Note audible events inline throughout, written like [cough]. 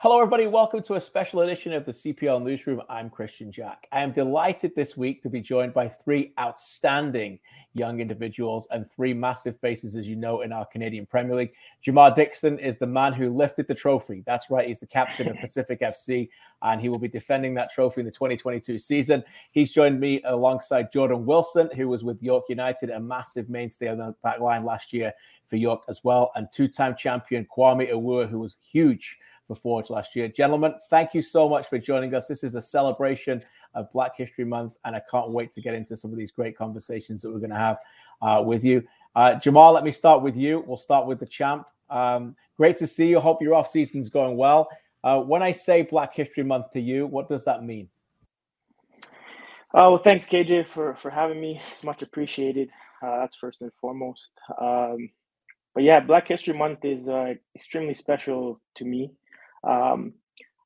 Hello, everybody. Welcome to a special edition of the CPL Newsroom. I'm Kristian Jack. I am delighted this week to be joined by three outstanding young individuals and three massive faces, as you know, in our Canadian Premier League. Jamar Dixon is the man who lifted the trophy. That's right. He's the captain of [laughs] Pacific FC, and he will be defending that trophy in the 2022 season. He's joined me alongside Jordan Wilson, who was with York United, a massive mainstay on the back line last year for York as well, and two time champion Kwame Awuah, who was huge for Forge last year. Gentlemen, thank you so much for joining us. This is a celebration of Black History Month, and I can't wait to get into some of these great conversations that we're going to have uh, with you. Uh, Jamal, let me start with you. We'll start with the champ. Um, great to see you. Hope your off season's going well. Uh, when I say Black History Month to you, what does that mean? Oh, well, thanks, KJ, for for having me. It's much appreciated. Uh, that's first and foremost. Um, but yeah, Black History Month is uh, extremely special to me. Um,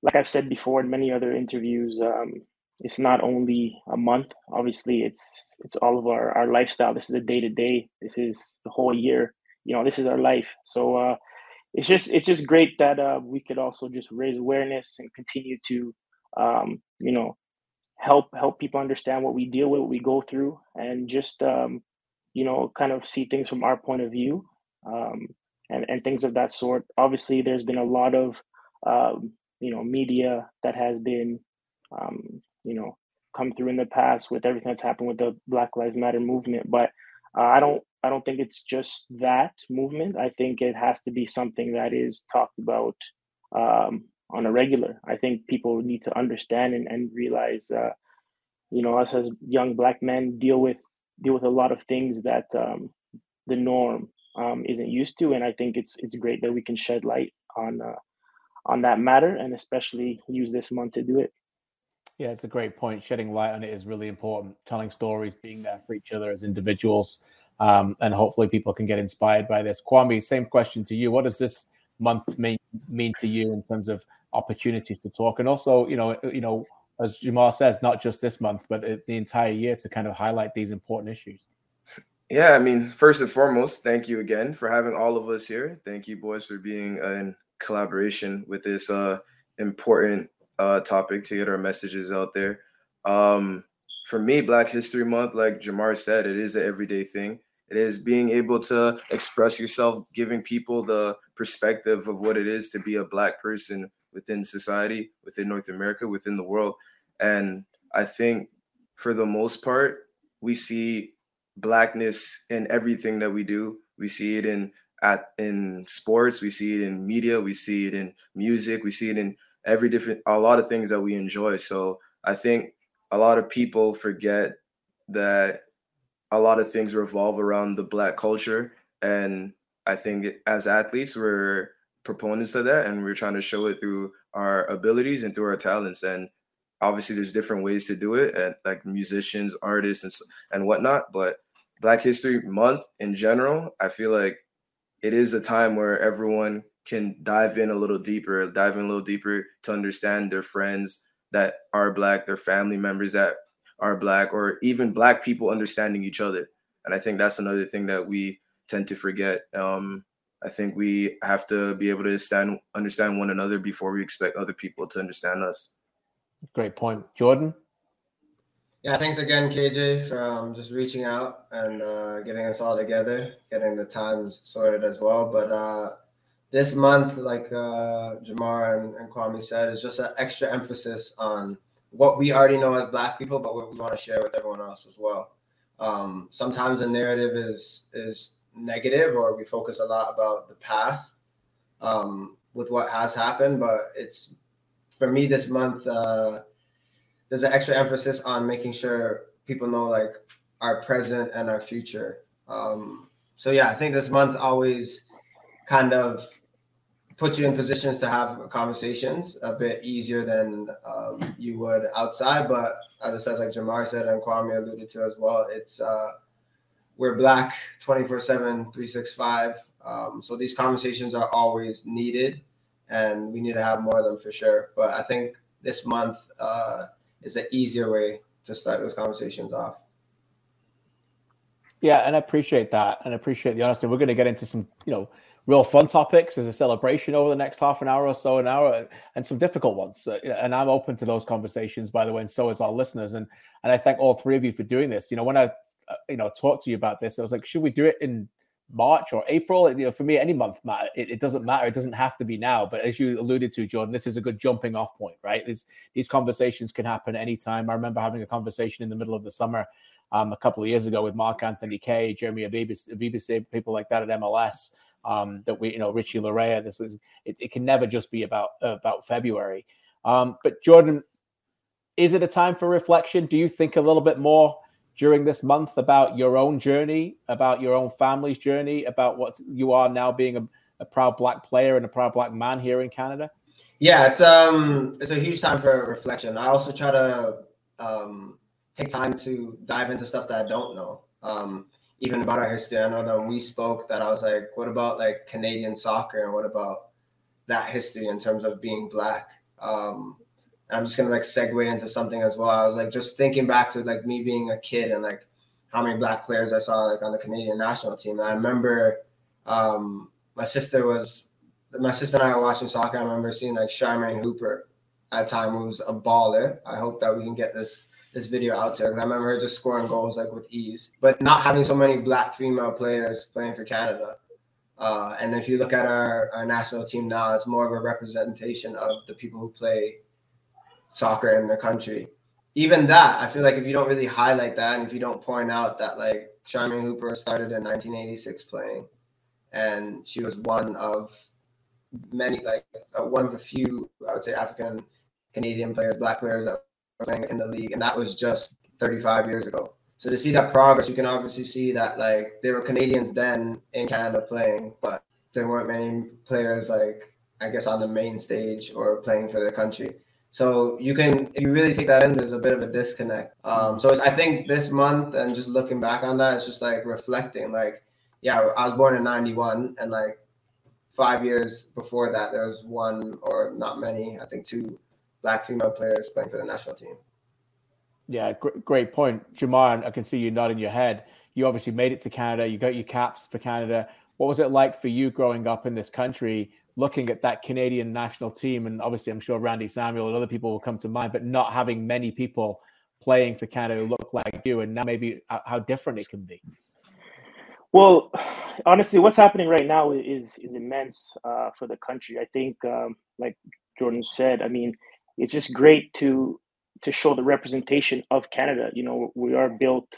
like I've said before in many other interviews, um, it's not only a month. Obviously, it's it's all of our our lifestyle. This is a day to day. This is the whole year. You know, this is our life. So uh, it's just it's just great that uh, we could also just raise awareness and continue to um, you know help help people understand what we deal with, what we go through, and just um, you know kind of see things from our point of view um, and and things of that sort. Obviously, there's been a lot of um, you know media that has been um, you know come through in the past with everything that's happened with the Black Lives Matter movement. But uh, I don't I don't think it's just that movement. I think it has to be something that is talked about um, on a regular. I think people need to understand and, and realize, uh, you know, us as young black men deal with deal with a lot of things that um, the norm um, isn't used to, and I think it's it's great that we can shed light on uh, on that matter and especially use this month to do it. Yeah, it's a great point. Shedding light on it is really important. Telling stories, being there for each other as individuals, um, and hopefully people can get inspired by this. Kwame, same question to you. What does this month mean mean to you in terms of opportunities to talk, and also, you know, you know, as Jamal says, not just this month, but the entire year to kind of highlight these important issues. Yeah, I mean, first and foremost, thank you again for having all of us here. Thank you, boys, for being an collaboration with this uh, important uh, topic to get our messages out there. Um, for me, Black History Month, like Jamar said, it is an everyday thing. It is being able to express yourself, giving people the perspective of what it is to be a Black person within society, within North America, within the world. And I think for the most part, we see Blackness in everything that we do. We see it in at in sports, we see it in media, we see it in music, we see it in every different a lot of things that we enjoy. So I think a lot of people forget that a lot of things revolve around the black culture. And I think as athletes we're proponents of that and we're trying to show it through our abilities and through our talents. And obviously there's different ways to do it and like musicians artists and, and whatnot. But black history month in general i feel like it is a time where everyone can dive in a little deeper, dive in a little deeper to understand their friends that are black, their family members that are black, or even black people understanding each other. And I think that's another thing that we tend to forget. Um, I think we have to be able to stand, understand one another before we expect other people to understand us. Great point, Jordan. Yeah, thanks again, KJ, for um, just reaching out and uh, getting us all together, getting the times sorted as well. But uh, this month, like uh, Jamar and, and Kwame said, is just an extra emphasis on what we already know as Black people, but what we want to share with everyone else as well. Um, sometimes the narrative is is negative, or we focus a lot about the past um, with what has happened. But it's for me this month uh, there's an extra emphasis on making sure people know like our present and our future. Um, so yeah, I think this month always kind of puts you in positions to have conversations a bit easier than um, you would outside. But as I said, like Jamar said and Kwame alluded to as well, it's uh, we're black 24 7, 365. Um, so these conversations are always needed and we need to have more of them for sure. But I think this month, uh, is an easier way to start those conversations off. Yeah, and I appreciate that, and I appreciate the honesty. We're going to get into some, you know, real fun topics as a celebration over the next half an hour or so, an hour, and some difficult ones. And I'm open to those conversations, by the way, and so is our listeners. And and I thank all three of you for doing this. You know, when I, uh, you know, talked to you about this, I was like, should we do it in March or April? You know, for me, any month matter. It, it, doesn't matter. It doesn't have to be now. But as you alluded to, Jordan, this is a good jumping off point, right? These these conversations can happen anytime. I remember having a conversation in the middle of the summer um, a couple of years ago with Mark Anthony Kaye, Jeremy Ebobisse, people like that at MLS. Um, that we, you know, Richie Laryea. This is it, it can never just be about uh, about February. Um, but Jordan, is it a time for reflection? Do you think a little bit more during this month about your own journey, about your own family's journey, about what you are now being a, a proud black player and a proud black man here in Canada? Yeah, it's um it's a huge time for reflection. I also try to um take time to dive into stuff that I don't know. Um, even about our history. I know that when we spoke, that I was like, what about like Canadian soccer and what about that history in terms of being black? Um, I'm just gonna like segue into something as well. I was like just thinking back to like me being a kid and like how many black players I saw like on the Canadian national team. And I remember um, my sister was my sister and I were watching soccer. I remember seeing like Charmaine Hooper at time who was a baller. I hope that we can get this this video out there. because I remember her just scoring goals like with ease, but not having so many black female players playing for Canada. Uh, and if you look at our, our national team now, it's more of a representation of the people who play soccer in their country. Even that, I feel like if you don't really highlight that and if you don't point out that like Charmaine Hooper started in 1986 playing, and she was one of many, like uh, one of a few, I would say, African Canadian players, black players that were playing in the league, and that was just 35 years ago. So to see that progress, you can obviously see that like there were Canadians then in Canada playing, but there weren't many players like I guess on the main stage or playing for their country. So you can, if you really take that in, there's a bit of a disconnect. Um, so I think this month and just looking back on that, it's just like reflecting. Like, yeah, I was born in '91, and like five years before that, there was one or not many, I think two black female players playing for the national team. Yeah, gr- great point, Jamar. I can see you nodding your head. You obviously made it to Canada. You got your caps for Canada. What was it like for you growing up in this country, looking at that Canadian national team? And obviously, I'm sure Randy Samuel and other people will come to mind, but not having many people playing for Canada look like you, and now maybe how different it can be. Well, honestly, what's happening right now is is immense uh, for the country. I think, um, like Jordan said, I mean, it's just great to to show the representation of Canada. You know, we are built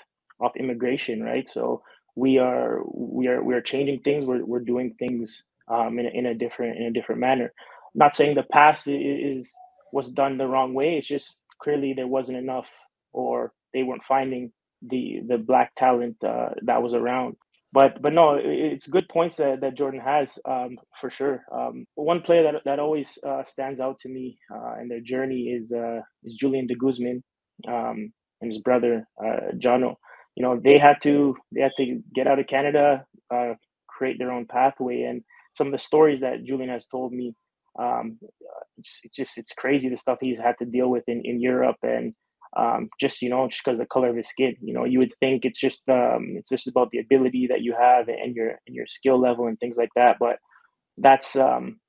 off immigration, right? So we are we are we are changing things. We're we're doing things um, in a, in a different in a different manner. not saying the past is was done the wrong way. It's just clearly there wasn't enough, or they weren't finding the the black talent uh, that was around but but no, it's good points that, that Jordan has um, for sure. Um, one player that, that always uh, stands out to me uh, in their journey is uh, is Julian de Guzman um, and his brother uh, Jono. You know, they had to they had to get out of Canada, uh, create their own pathway, and some of the stories that Julian has told me, um, it's, just it's crazy the stuff he's had to deal with in, in Europe and um, just you know just because of the color of his skin. You know you would think it's just um, it's just about the ability that you have and your and your skill level and things like that but that's um,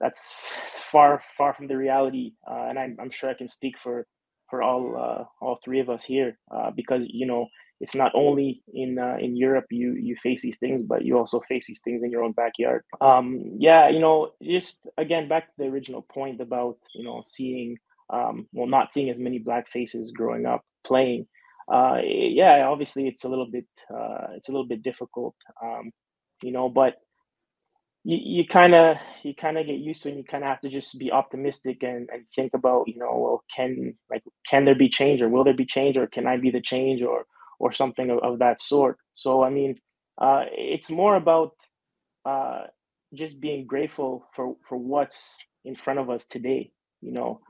that's far far from the reality uh, and I'm, I'm sure i can speak for for all uh, all three of us here uh, because you know it's not only in uh, in Europe you you face these things, but you also face these things in your own backyard. Um, yeah, you know, just again back to the original point about you know seeing um, well, not seeing as many black faces growing up playing. Uh, yeah, obviously it's a little bit uh, it's a little bit difficult, um, you know, but you, kind of you kind of get used to it. and You kind of have to just be optimistic and, and think about you know well can like can there be change or will there be change or can I be the change or or something of, of that sort. So I mean, uh, it's more about uh, just being grateful for for what's in front of us today. You know,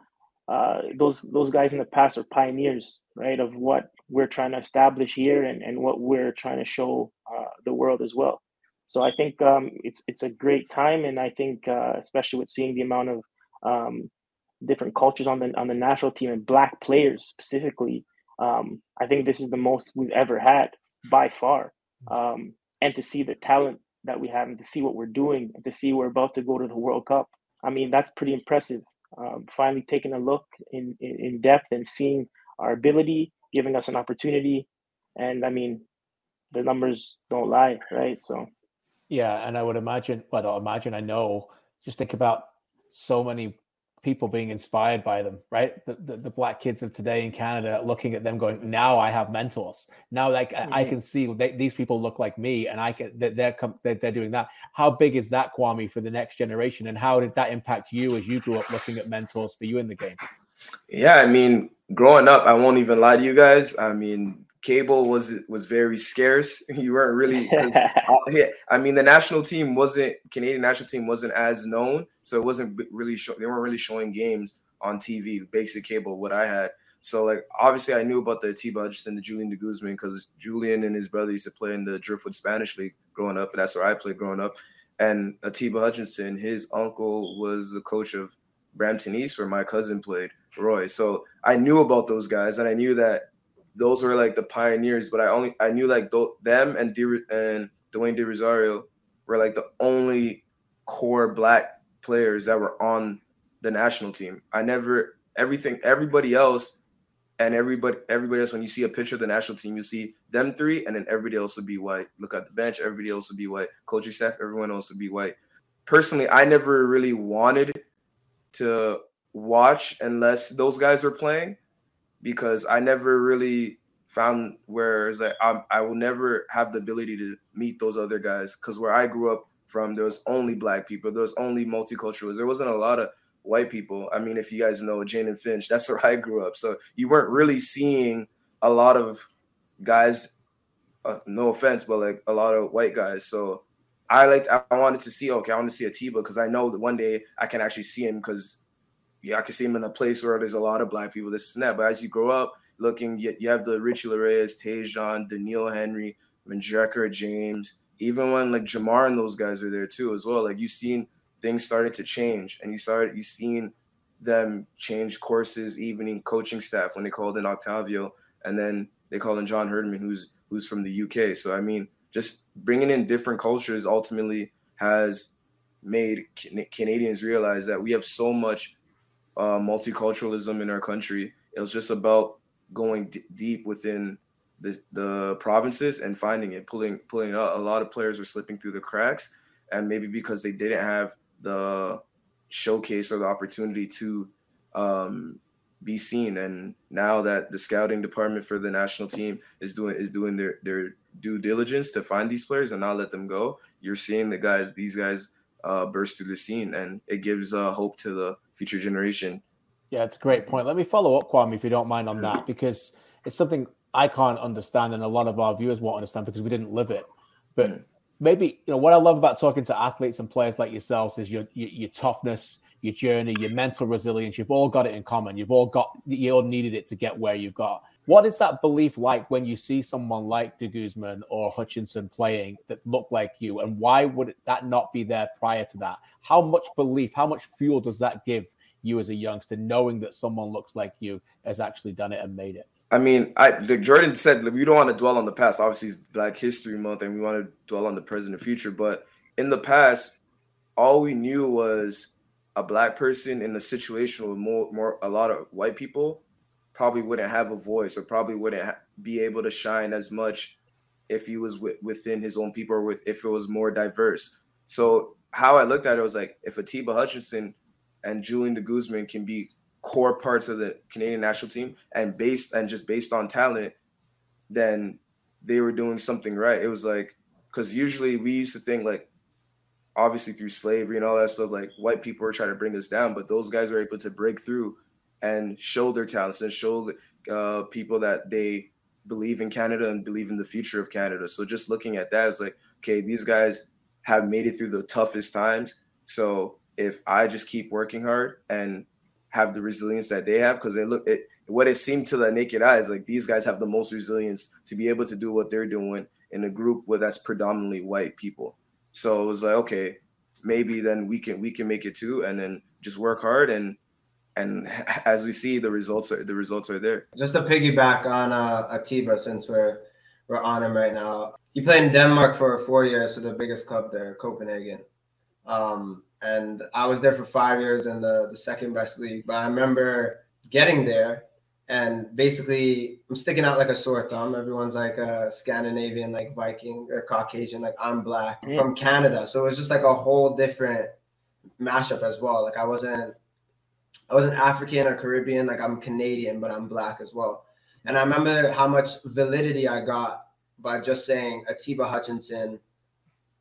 uh, those those guys in the past are pioneers, right, of what we're trying to establish here and, and what we're trying to show uh, the world as well. So I think um, it's it's a great time, and I think uh, especially with seeing the amount of um, different cultures on the on the national team and black players specifically, um, I think this is the most we've ever had by far. um, and to see the talent that we have and to see what we're doing and to see we're about to go to the World Cup. I mean, that's pretty impressive. Um, finally taking a look in, in, in depth and seeing our ability, giving us an opportunity. And I mean, the numbers don't lie, right? So, yeah. And I would imagine, but I imagine I know, just think about so many people being inspired by them, right? The, the, the, black kids of today in Canada looking at them going, now I have mentors. Now like mm-hmm. I, I, can see they, these people look like me and I can, they're, they're, they're, they're doing that. How big is that Kwame for the next generation? And how did that impact you as you grew up looking at mentors for you in the game? Yeah. I mean, growing up, I won't even lie to you guys. I mean, cable was was very scarce. [laughs] You weren't really. [laughs] I mean, the national team wasn't Canadian national team wasn't as known, so it wasn't really. Show, they weren't really showing games on TV, basic cable. What I had, so like obviously I knew about the Atiba Hutchinson, the Julian de Guzman, because Julian and his brother used to play in the Driftwood Spanish League growing up. That's where I played growing up. And Atiba Hutchinson, his uncle was the coach of Brampton East, where my cousin played, Roy. So I knew about those guys, and I knew that those were like the pioneers. But I only I knew like th- them and and Dwayne De Rosario were like the only core black players that were on the national team. I never everything everybody else and everybody everybody else when you see a picture of the national team you see them three and then everybody else would be white look at the bench everybody else would be white coaching staff everyone else would be white personally i never really wanted to watch unless those guys were playing because I never really found where it's like I'm, I will never have the ability to meet those other guys because where I grew up from, there was only black people, there was only multicultural. There wasn't a lot of white people. I mean, if you guys know Jane and Finch, [laughs] that's where I grew up. So you weren't really seeing a lot of guys. Uh, no offense, but like a lot of white guys. So I like I wanted to see. Okay, I want to see Atiba because I know that one day I can actually see him because yeah, I can see him in a place where there's a lot of black people, this and that. But as you grow up, looking, you, you have the Richie Laryea, Tajon, Doneil Henry, Manjrekar James, even when like Jamar and those guys are there too as well. Like you've seen things started to change, and you started you seen them change courses, evening coaching staff when they called in Octavio, and then they called in John Herdman, who's who's from the UK. So I mean, just bringing in different cultures ultimately has made Canadians realize that we have so much uh, multiculturalism in our country. It was just about going d- deep within the, the provinces and finding it, pulling pulling out. A lot of players were slipping through the cracks, and maybe because they didn't have the showcase or the opportunity to um, be seen. And now that the scouting department for the national team is doing is doing their their due diligence to find these players and not let them go, you're seeing the guys, these guys uh, burst through the scene, and it gives uh, hope to the future generation. Yeah, it's a great point. Let me follow up, Kwame, if you don't mind, on that because it's something I can't understand, and a lot of our viewers won't understand because we didn't live it. But mm. maybe you know what I love about talking to athletes and players like yourselves is your, your your, toughness, your journey, your mental resilience. You've all got it in common. You've all got you all needed it to get where you've got. What is that belief like when you see someone like De Guzman or Hutchinson playing that look like you, and why would that not be there prior to that? How much belief, how much fuel does that give you as a youngster, knowing that someone looks like you has actually done it and made it? I mean, I like Jordan said we don't want to dwell on the past. Obviously, it's Black History Month, and we want to dwell on the present and future. But in the past, all we knew was a black person in a situation with more, more a lot of white people probably wouldn't have a voice or probably wouldn't ha- be able to shine as much if he was w- within his own people or with if it was more diverse. So how I looked at it was like if Atiba Hutchinson and Julian de Guzman can be core parts of the Canadian national team and based and just based on talent, then they were doing something right. It was like because usually we used to think like obviously through slavery and all that stuff, like white people were trying to bring us down, but those guys were able to break through and show their talents and show uh, people that they believe in Canada and believe in the future of Canada. So just looking at that, it's like, okay, these guys have made it through the toughest times. So if I just keep working hard and have the resilience that they have, because they look it what it seemed to the naked eye is like these guys have the most resilience to be able to do what they're doing in a group where that's predominantly white people. So it was like, okay, maybe then we can we can make it too, and then just work hard and and [laughs] as we see the results are the results are there. Just to piggyback on uh, Atiba, since we're we're on him right now. He played in Denmark for four years for the biggest club there, Copenhagen. Um, and I was there for five years in the, the second best league. But I remember getting there and basically I'm sticking out like a sore thumb. Everyone's like a Scandinavian, like Viking or Caucasian, like I'm black mm-hmm. from Canada. So it was just like a whole different mashup as well. Like I wasn't I wasn't African or Caribbean, like I'm Canadian, but I'm black as well. And I remember how much validity I got by just saying Atiba Hutchinson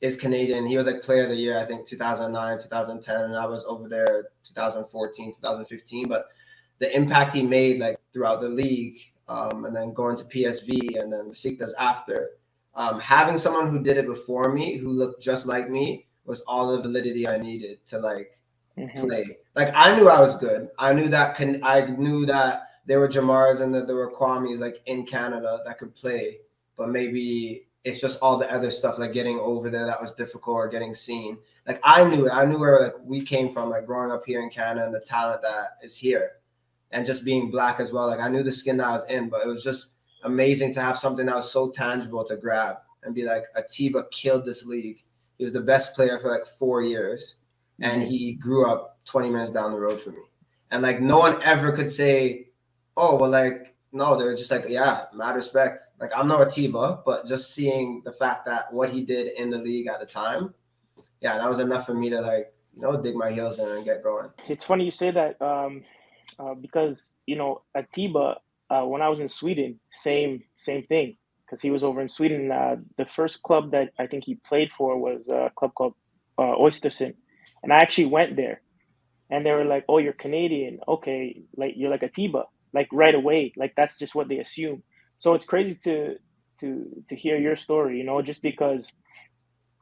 is Canadian. He was like player of the year, I think 2009, 2010, and I was over there 2014, 2015. But the impact he made like throughout the league, um, and then going to PSV and then Besiktas after, um, having someone who did it before me, who looked just like me, was all the validity I needed to like mm-hmm. play. Like I knew I was good. I knew that can. I knew that there were Jamars and that there were Kwamis like in Canada that could play, but maybe it's just all the other stuff like getting over there that was difficult or getting seen. Like I knew it. I knew where like we came from, like growing up here in Canada and the talent that is here, and just being black as well. Like I knew the skin that I was in, but it was just amazing to have something that was so tangible to grab and be like, Atiba killed this league. He was the best player for like four years, and mm-hmm. he grew up 20 minutes down the road from me. And like no one ever could say, oh well, like no, they're just like, yeah, mad respect like I'm not Atiba, but just seeing the fact that what he did in the league at the time, yeah, that was enough for me to like you know dig my heels in and get going. It's funny you say that um, uh, because you know Atiba uh, when I was in Sweden, same same thing because he was over in Sweden. Uh, the first club that I think he played for was a club called uh, and I actually went there, and they were like, "Oh, you're Canadian, okay? Like you're like Atiba." Like right away, like that's just what they assume so it's crazy to to to hear your story you know just because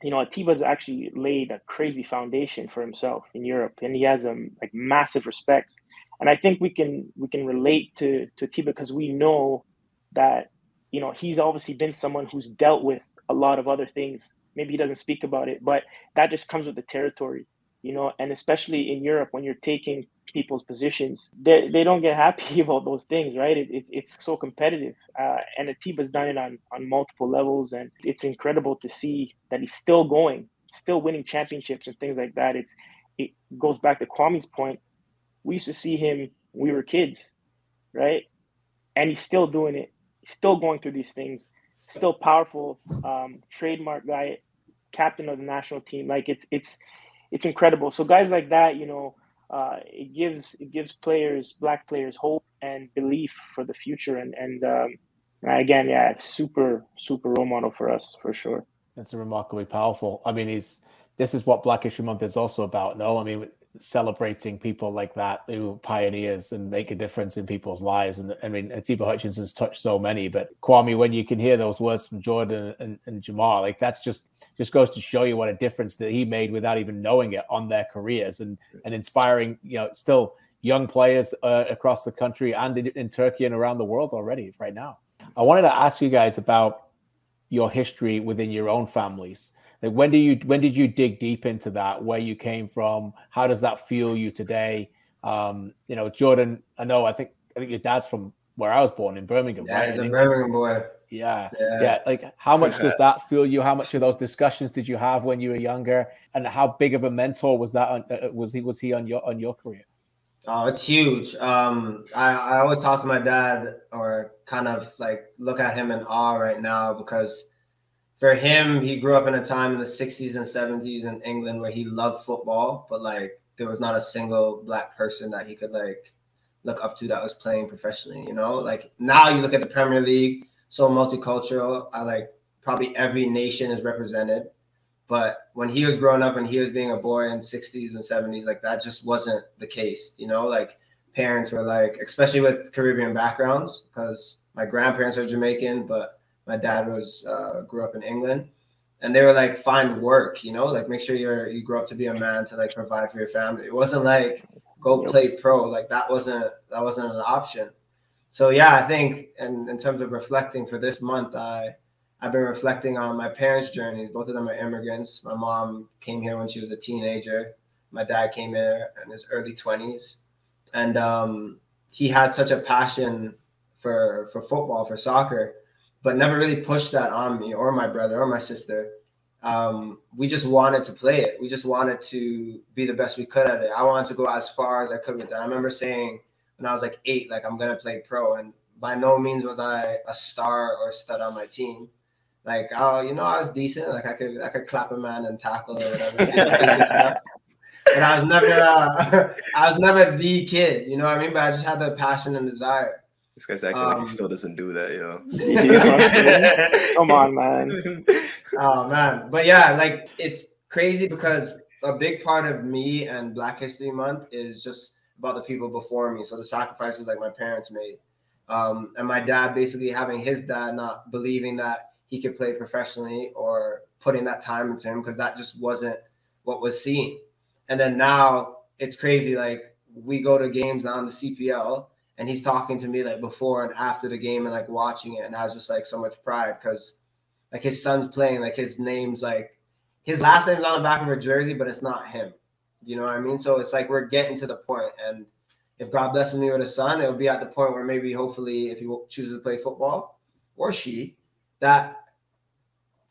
you know atiba's actually laid a crazy foundation for himself in europe and he has a like massive respect. And i think we can we can relate to to atiba because we know that you know he's obviously been someone who's dealt with a lot of other things. Maybe he doesn't speak about it but that just comes with the territory you know and especially in europe when you're taking people's positions, they, they don't get happy [laughs] about those things, right? It, it it's so competitive. Uh, and Atiba's done it on, on multiple levels. And it's incredible to see that he's still going, still winning championships and things like that. It's It goes back to Kwame's point. We used to see him when we were kids, right? And he's still doing it. He's still going through these things, still powerful, um, trademark guy, captain of the national team. Like it's, it's, it's incredible. So guys like that, you know, uh, it gives it gives players, black players, hope and belief for the future. And and um, again, yeah, it's super super role model for us for sure. That's remarkably powerful. I mean, he's this is what Black History Month is also about. No, I mean, celebrating people like that who pioneers and make a difference in people's lives. And I mean, Atiba Hutchinson's touched so many, but Kwame, when you can hear those words from Jordan and, and Jamar, like that's just just goes to show you what a difference that he made without even knowing it on their careers and and inspiring, you know, still young players uh, across the country and in, in Turkey and around the world already right now. I wanted to ask you guys about your history within your own families like when do you when did you dig deep into that? Where you came from? How does that fuel you today? Um, you know, Jordan. I know. I think I think your dad's from where I was born in Birmingham. Yeah, right? he's a Birmingham boy. Yeah, yeah, yeah. Like, how much does that fuel you? How much of those discussions did you have when you were younger? And how big of a mentor was that? On, uh, was he was he on your on your career? Oh, it's huge. Um, I, I always talk to my dad, or kind of like look at him in awe right now because for him, he grew up in a time in the 60s and 70s in England where he loved football, but like there was not a single black person that he could like look up to that was playing professionally, you know? Like now you look at the Premier League, so multicultural. I like probably every nation is represented. But when he was growing up and he was being a boy in 60s and 70s, like that just wasn't the case, you know? Like parents were like, especially with Caribbean backgrounds, because my grandparents are Jamaican, but my dad was uh, grew up in England, and they were like, find work, you know, like make sure you're you grow up to be a man to like provide for your family. It wasn't like go play pro, like that wasn't that wasn't an option. So yeah, I think in, in terms of reflecting for this month, I I've been reflecting on my parents' journeys. Both of them are immigrants. My mom came here when she was a teenager. My dad came here in his early twenties, and um, he had such a passion for for football, for soccer but never really pushed that on me or my brother or my sister. Um, we just wanted to play it. We just wanted to be the best we could at it. I wanted to go as far as I could with that. I remember saying when I was like eight, like I'm gonna play pro, and by no means was I a star or a stud on my team. Like, oh, you know, I was decent. Like I could I could clap a man and tackle or whatever. [laughs] but I was never uh, [laughs] I was never the kid. You know what I mean? But I just had the passion and desire. This guy's acting um, like he um, still doesn't do that, yo. [laughs] Come on, man. [laughs] Oh man, but yeah, like it's crazy because a big part of me and Black History Month is just about the people before me. So the sacrifices like my parents made, um, and my dad basically having his dad not believing that he could play professionally or putting that time into him because that just wasn't what was seen. And then now it's crazy. Like we go to games on the CPL and he's talking to me like before and after the game and like watching it and I was just like so much pride because like his son's playing like his name's like his last name's on the back of a jersey but it's not him. You know what i mean? So it's like we're getting to the point and if god blesses me with a son it would be at the point where maybe hopefully if he chooses to play football or she that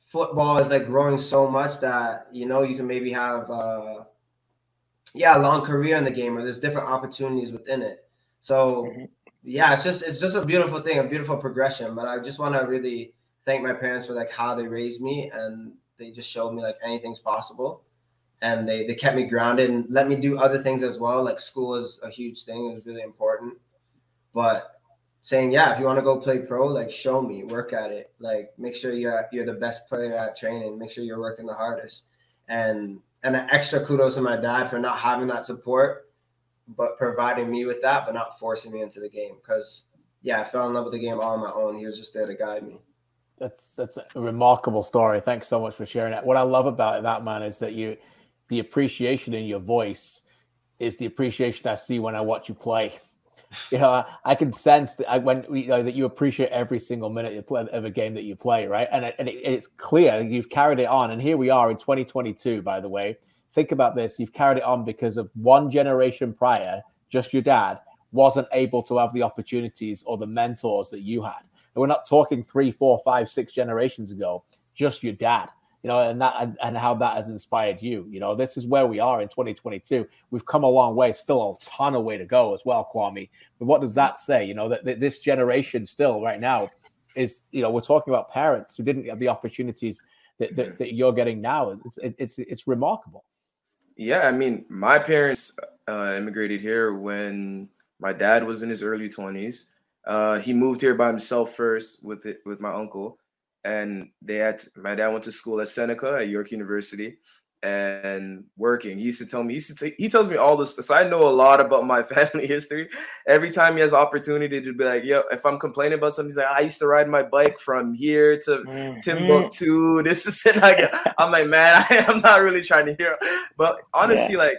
football is like growing so much that you know you can maybe have uh yeah a long career in the game or there's different opportunities within it so mm-hmm. yeah, it's just it's just a beautiful thing, a beautiful progression. But I just want to really thank my parents for like how they raised me and they just showed me like anything's possible. And they, they kept me grounded and let me do other things as well. Like school is a huge thing. It was really important. But saying, yeah, if you want to go play pro, like show me, work at it. Like make sure you're you're the best player at training. Make sure you're working the hardest. And and an extra kudos to my dad for not having that support but providing me with that, but not forcing me into the game. Because yeah, I fell in love with the game all on my own. He was just there to guide me. That's that's a remarkable story. Thanks so much for sharing that. What I love about that man is that you, the appreciation in your voice, is the appreciation I see when I watch you play. [laughs] You know, I, I can sense that I, when you know that you appreciate every single minute of a game that you play, right? And, and it, it's clear you've carried it on. And here we are in 2022, by the way think about this you've carried it on because of one generation prior just your dad wasn't able to have the opportunities or the mentors that you had. And we're not talking three four five six generations ago just your dad you know and that and, and how that has inspired you. You know this is where we are in 2022 we've come a long way still a ton of way to go as well kwame. But what does that say? You know that, that this generation still right now is you know we're talking about parents who didn't get the opportunities that, that, that you're getting now. It's, it's it's remarkable yeah, I mean, my parents uh, immigrated here when my dad was in his early 20s. Uh, he moved here by himself first with it with my uncle, and they had to, my dad went to school at Seneca at York University, and working. He used to tell me, he, used to t- he tells me all this. So I know a lot about my [laughs] family history. Every time he has opportunity to be like, yo, if I'm complaining about something, he's like, I used to ride my bike from here to mm-hmm. Timbuktu. [laughs] This is it. [laughs] Like, I'm like, man, I, am not really trying to hear. But honestly, yeah. like,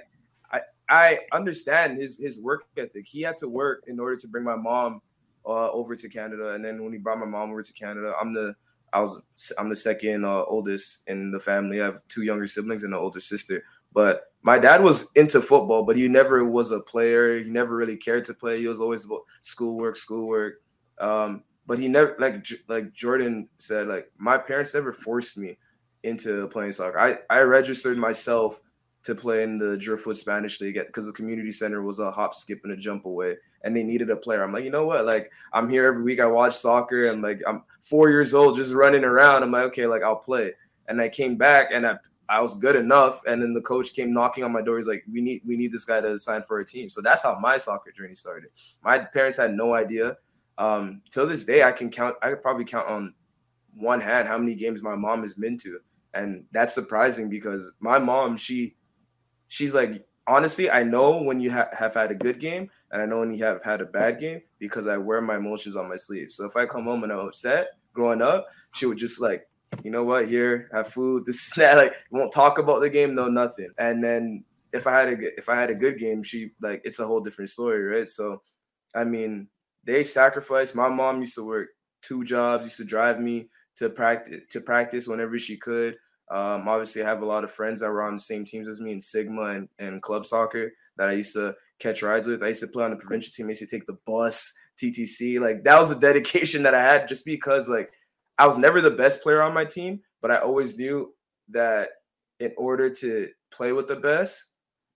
I, I understand his, his work ethic. He had to work in order to bring my mom uh, over to Canada. And then when he brought my mom over to Canada, I'm the I was I'm the second uh, oldest in the family. I have two younger siblings and an older sister. But my dad was into football, but he never was a player. He never really cared to play. He was always about schoolwork, schoolwork. Um, but he never like like Jordan said, like my parents never forced me into playing soccer. I I registered myself to play in the Driftwood Spanish League because the community center was a hop, skip, and a jump away, and they needed a player. I'm like, you know what? Like, I'm here every week. I watch soccer, and like, I'm four years old, just running around. I'm like, okay, like I'll play. And I came back, and I I was good enough. And then the coach came knocking on my door. He's like, we need we need this guy to sign for a team. So that's how my soccer journey started. My parents had no idea. Um, till this day, I can count. I could probably count on one hand how many games my mom has been to, and that's surprising because my mom she she's like, honestly, I know when you ha- have had a good game and I know when you have had a bad game because I wear my emotions on my sleeve. So if I come home and I'm upset growing up, she would just like, you know what, here, have food, [laughs] this, that, like, won't talk about the game, no, nothing. And then if I had a if I had a good game, she like it's a whole different story, right? So, I mean, they sacrificed. My mom used to work two jobs, used to drive me to practice to practice whenever she could. Um, obviously, I have a lot of friends that were on the same teams as me in Sigma and, and club soccer that I used to catch rides with. I used to play on the provincial team. I used to take the bus, TTC. Like that was a [laughs] dedication that I had just because like I was never the best player on my team, but I always knew that in order to play with the best,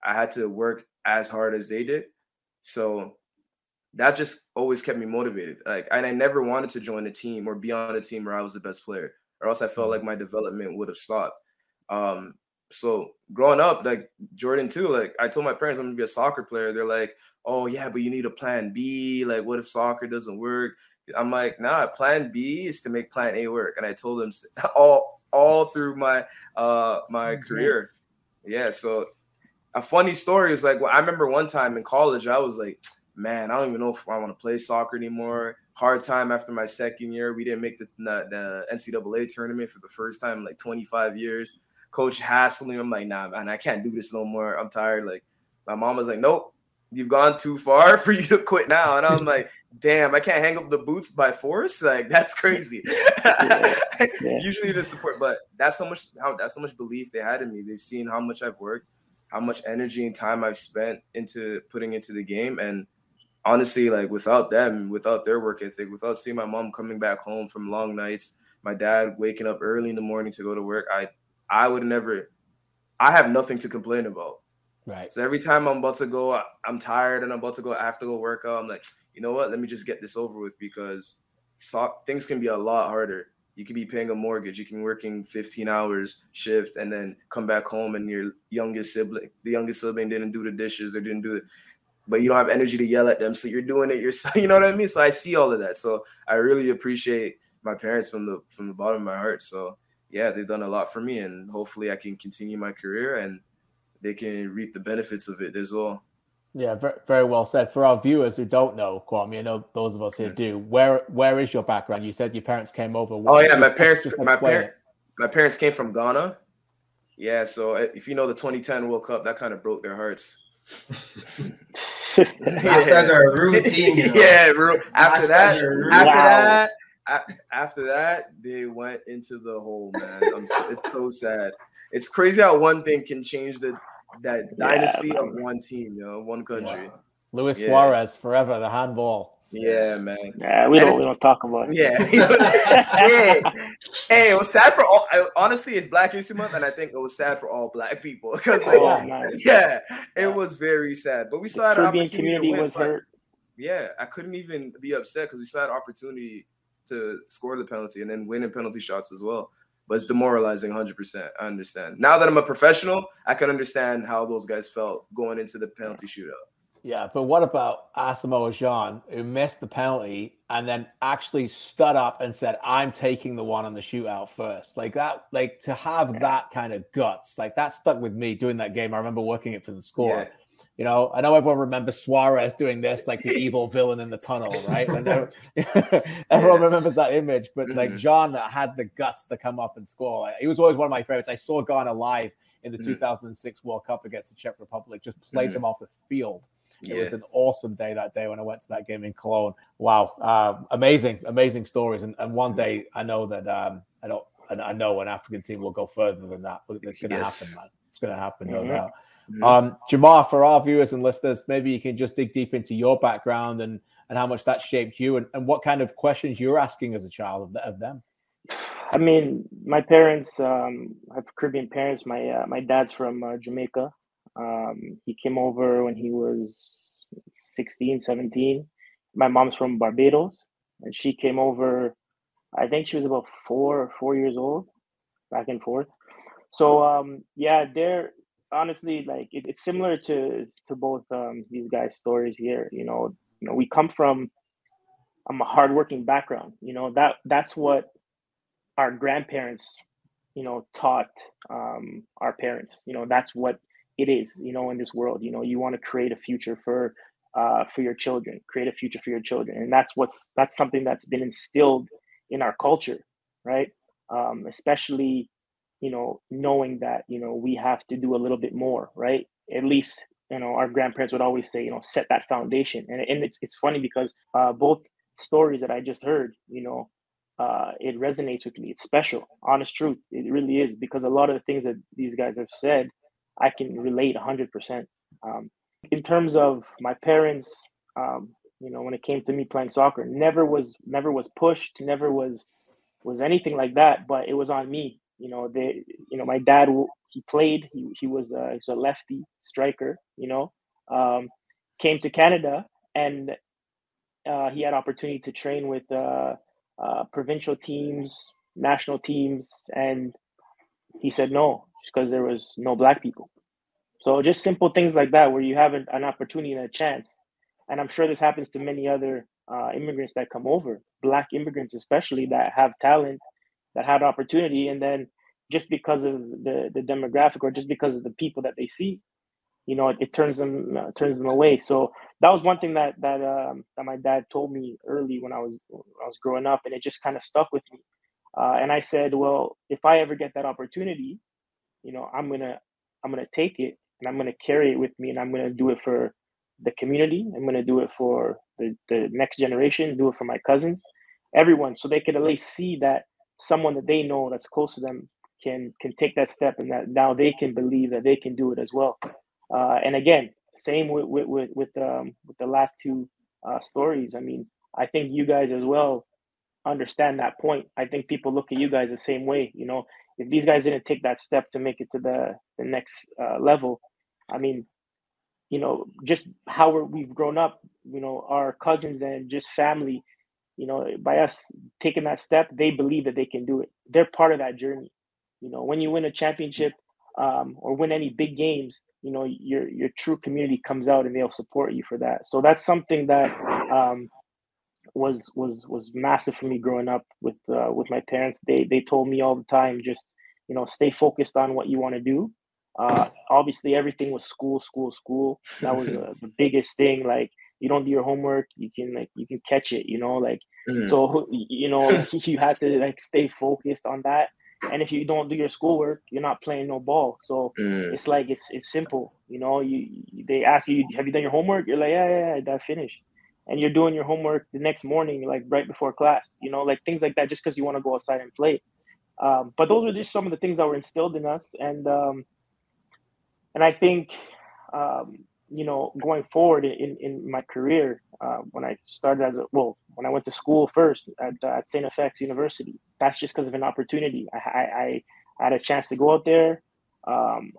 I had to work as hard as they did. So that just always kept me motivated. Like, and I never wanted to join a team or be on a team where I was the best player, or else I felt mm. like my development would have stopped. Um, so growing up, like Jordan too, like I told my parents I'm gonna be a soccer player. They're like, "Oh yeah, but you need a plan B. Like, what if soccer doesn't work?" I'm like, "Nah, plan B is to make plan A work." And I told them [laughs] all all through my uh my mm-hmm. career. Yeah, so a funny story is like well, I remember one time in college, I was like, man, I don't even know if I want to play soccer anymore. Hard time after my second year. We didn't make the, the NCAA tournament for the first time in like 25 years. Coach hassling. I'm like, nah, man, I can't do this no more. I'm tired. Like, my mom was like, nope, you've gone too far [laughs] for you to quit now. And I'm like, [laughs] damn, I can't hang up the boots by force. Like, that's crazy. [laughs] yeah. Yeah. Usually the support, but that's how much how that's how much belief they had in me. They've seen how much I've worked, how much energy and time I've spent into putting into the game. And honestly, like without them, without their work ethic, without seeing my mom coming back home from long nights, my dad waking up early in the morning to go to work, I I would never I have nothing to complain about. Right. So every time I'm about to go, I'm tired and I'm about to go after go work out. I'm like, you know what? Let me just get this over with because so, things can be a lot harder. You can be paying a mortgage. You can be working 15 hours shift and then come back home and your youngest sibling, the youngest sibling didn't do the dishes or didn't do it but you don't have energy to yell at them. So you're doing it yourself. [laughs] You know what I mean? So I see all of that. So I really appreciate my parents from the from the bottom of my heart. So yeah, they've done a lot for me, and hopefully I can continue my career and they can reap the benefits of it as well. Yeah, very, very well said. For our viewers who don't know Kwame, I know those of us here do. Where where is your background? You said your parents came over. Oh yeah, my parents my parents my parents came from Ghana. Yeah, so if you know the 2010 World Cup, that kind of broke their hearts [laughs] yeah. a routine. You [laughs] know? Yeah, after that, after wow. that, after that, they went into the hole, man. So, it's so sad. It's crazy how one thing can change the that dynasty yeah, of one team, you know, one country. Wow. Luis yeah. Suarez forever, the handball. Yeah, man. Yeah, we don't we don't talk about it. Yeah. [laughs] hey, hey, it was sad for all. Honestly, it's Black History Month, and I think it was sad for all Black people because, like, oh, nice. yeah, it was very sad. But we saw the an opportunity community to win. Was so hurt. yeah, I couldn't even be upset because we saw an opportunity to score the penalty and then win in penalty shots as well. But it's demoralizing 100%. I understand. Now that I'm a professional, I can understand how those guys felt going into the penalty shootout. Yeah, but what about Asamoah Gyan, who missed the penalty and then actually stood up and said, I'm taking the one on the shootout first? Like that, like to have yeah. that kind of guts, like that stuck with me doing that game. I remember working it for the score. Yeah. You know, I know everyone remembers Suarez doing this, like the [laughs] evil villain in the tunnel, right? [laughs] [laughs] everyone yeah. remembers that image, but like mm-hmm. Gyan that had the guts to come up and score. He was always one of my favorites. I saw Ghana live in the mm-hmm. 2006 World Cup against the Czech Republic, just played mm-hmm. them off the field it yeah. was an awesome day that day when I went to that game in Cologne. Wow, uh, amazing, amazing stories. And, and one day I know that um, I don't, I know an African team will go further than that. But it's going to yes. happen, man. It's going to happen, no mm-hmm. doubt. Mm-hmm. Um, Jamar, for our viewers and listeners, maybe you can just dig deep into your background and and how much that shaped you and, and what kind of questions you're asking as a child of, the, of them. I mean, my parents um, have Caribbean parents. My uh, my dad's from uh, Jamaica, um, he came over when he was 16, 17. My mom's from Barbados, and she came over. I think she was about four, four years old, back and forth. So um, yeah, they're honestly like it, it's similar to to both um, these guys' stories here. You know, you know, we come from um, a hardworking background. You know that that's what our grandparents, you know, taught um, our parents. You know, that's what it is you know in this world you know you want to create a future for uh, for your children create a future for your children and that's what's that's something that's been instilled in our culture right? Um, especially you know knowing that you know we have to do a little bit more right? At least you know our grandparents would always say you know set that foundation. And, and it's, it's funny because uh, both stories that i just heard you know uh, it resonates with me. It's special honest truth it really is because a lot of the things that these guys have said I can relate 100%. Um, in terms of my parents, um, you know, when it came to me playing soccer, never was never was pushed, never was was anything like that, but it was on me. You know, they, you know, my dad, he played, he, he was a, he was a lefty striker, you know, um, came to Canada and uh, he had opportunity to train with uh, uh, provincial teams, national teams, and he said no, because there was no black people. So just simple things like that, where you have an, an opportunity and a chance, and I'm sure this happens to many other uh, immigrants that come over, black immigrants especially that have talent, that had opportunity, and then just because of the the demographic or just because of the people that they see, you know, it, it turns them uh, turns them away. So that was one thing that that um, that my dad told me early when I was when I was growing up, and it just kind of stuck with me. Uh, and I said, well, if I ever get that opportunity, you know, I'm gonna I'm gonna take it and I'm gonna carry it with me, and I'm gonna do it for the community. I'm gonna do it for the, the next generation, do it for my cousins, everyone, so they could at least see that someone that they know that's close to them can can take that step and that now they can believe that they can do it as well. Uh, and again, same with with with, with, um, with the last two uh, stories. I mean, I think you guys as well understand that point. I think people look at you guys the same way. You know, if these guys didn't take that step to make it to the the next uh, level, I mean, you know, just how we've grown up, you know, our cousins and just family, you know, by us taking that step, they believe that they can do it. They're part of that journey. You know, when you win a championship um, or win any big games, you know, your your true community comes out and they'll support you for that. So that's something that um, was was was massive for me growing up with uh, with my parents. They they told me all the time, just you know, stay focused on what you want to do uh, obviously, everything was school, school, school. That was uh, the biggest thing. Like, you don't do your homework, you can like you can catch it. You know, like mm. so you know [laughs] you have to like stay focused on that. And if you don't do your schoolwork, you're not playing no ball. So mm. it's like it's it's simple. You know, you they ask you, have you done your homework? You're like, yeah, yeah, yeah that finished. And you're doing your homework the next morning, like right before class. You know, like things like that, just because you want to go outside and play. Um, but those are just some of the things that were instilled in us, and um, and I think, um, you know, going forward in, in my career, uh, when I started as a, well, when I went to school first at, uh, at St. FX University, that's just because of an opportunity. I, I, I, had a chance to go out there. Um,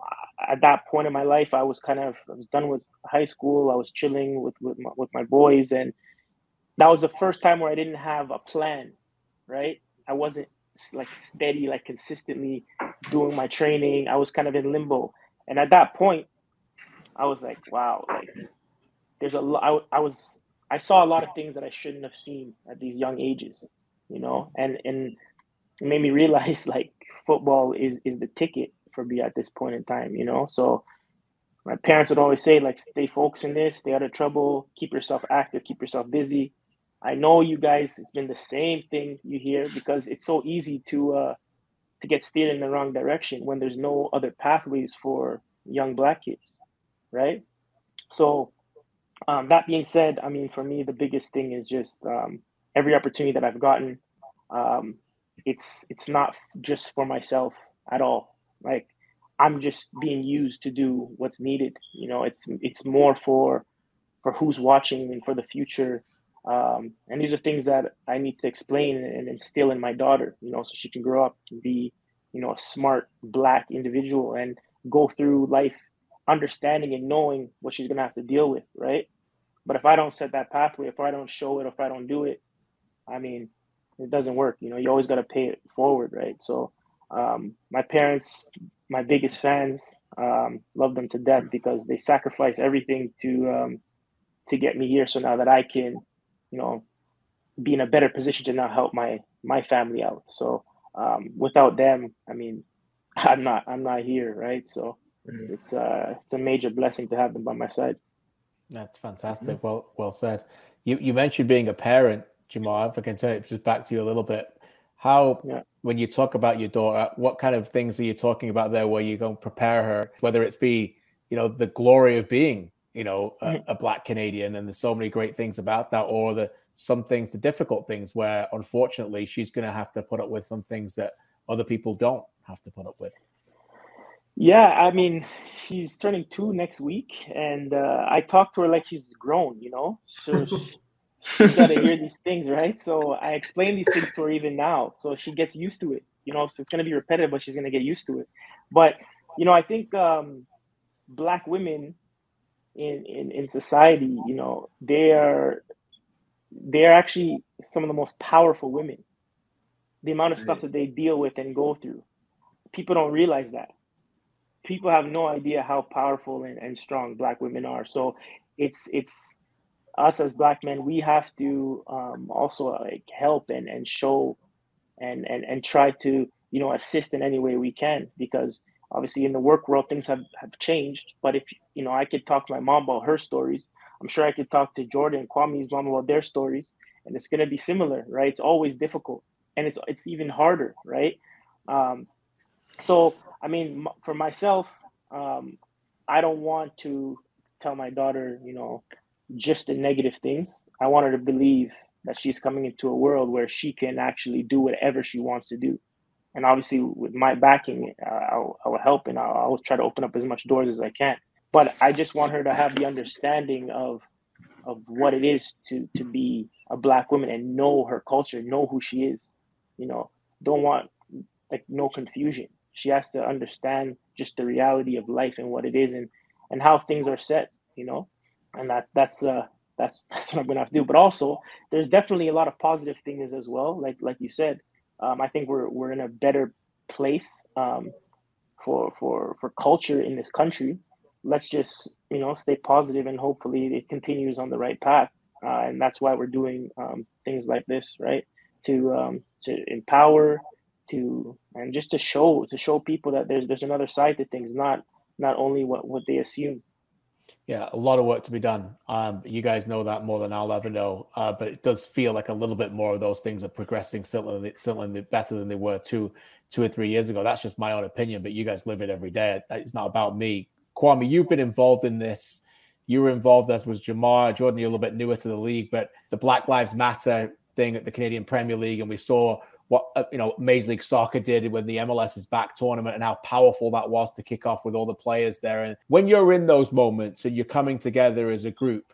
at that point in my life, I was kind of, I was done with high school. I was chilling with, with my, with my boys. And that was the first time where I didn't have a plan, right? I wasn't like steady, like consistently doing my training. I was kind of in limbo. And at that point, I was like, wow, like there's a lot. I, I was I saw a lot of things that I shouldn't have seen at these young ages, you know, and and it made me realize [laughs] like football is is the ticket for me at this point in time, you know. So my parents would always say like stay focused in this, stay out of trouble, keep yourself active, keep yourself busy. I know you guys it's been the same thing you hear because it's so easy to uh to get steered in the wrong direction when there's no other pathways for young black kids, right? So, um, that being said, I mean, for me, the biggest thing is just um, every opportunity that I've gotten. Um, it's it's not just for myself at all. Like I'm just being used to do what's needed. You know, it's it's more for for who's watching and for the future. Um, and these are things that I need to explain and instill in my daughter, you know, so she can grow up and be, you know, a smart black individual and go through life understanding and knowing what she's gonna have to deal with, right? But if I don't set that pathway, if I don't show it, if I don't do it, I mean, it doesn't work. You know, you always got to pay it forward, right? So, um, my parents, my biggest fans, um, love them to death because they sacrifice everything to um, to get me here. So now that I can, you know, be in a better position to now help my my family out. So um, without them, I mean, [laughs] I'm not I'm not here, right? So mm-hmm. it's uh it's a major blessing to have them by my side. That's fantastic. Mm-hmm. Well well said. You you mentioned being a parent, Jamal. If I can turn it just back to you a little bit. How yeah. when you talk about your daughter, what kind of things are you talking about there where you go prepare her, whether it's be, you know, the glory of being, you know, a, mm-hmm. a black Canadian and there's so many great things about that, or the some things, the difficult things where unfortunately she's gonna have to put up with some things that other people don't have to put up with? Yeah, I mean, she's turning two next week, and uh, I talked to her like she's grown, you know. So [laughs] she, she's got to hear [laughs] these things, right? So I explain these things to her even now, so she gets used to it. You know, so it's gonna be repetitive, but she's gonna get used to it. But you know, I think um, black women in, in in society, you know, they are they are actually some of the most powerful women. The amount of stuff that they deal with and go through, people don't realize that. People have no idea how powerful and, and strong black women are. So it's it's us as black men, we have to um, also like help and, and show and, and and try to you know assist in any way we can because obviously in the work world things have, have changed. But if you know i could talk to my mom about her stories i'm sure i could talk to jordan and kwame's mom about their stories and it's going to be similar right? It's always difficult and it's it's even harder right? Um, so i mean for myself um, i don't want to tell my daughter you know just the negative things i want her to believe that she's coming into a world where she can actually do whatever she wants to do and obviously with my backing, uh, I'll, I will help and I'll, try to open up as much doors as I can. But I just want her to have the understanding of of what it is to to be a black woman and know her culture, know who she is. You know, don't want like no confusion. She has to understand just the reality of life and what it is and and how things are set. You know, and that that's uh that's [laughs] that's what I'm gonna have to do. But also, there's definitely a lot of positive things as well. Like like you said, um, I think we're we're in a better place um, for for for culture in this country. Let's just you know stay positive and hopefully it continues on the right path. Uh, and that's why we're doing um, things like this, right? To um, to empower, to and just to show to show people that there's there's another side to things, not not only what what they assume. Yeah, a lot of work to be done. Um, you guys know that more than I'll ever know. Uh, but it does feel like a little bit more of those things are progressing certainly, certainly better than they were two, two or three years ago. That's just my own opinion. But you guys live it every day. It's not about me. Kwame, you've been involved in this. You were involved, as was Jamar. Jordan, you're a little bit newer to the league, but the Black Lives Matter thing at the Canadian Premier League, and we saw what uh, you know Major League Soccer did when the MLS is back tournament and how powerful that was to kick off with all the players there. And when you're in those moments and you're coming together as a group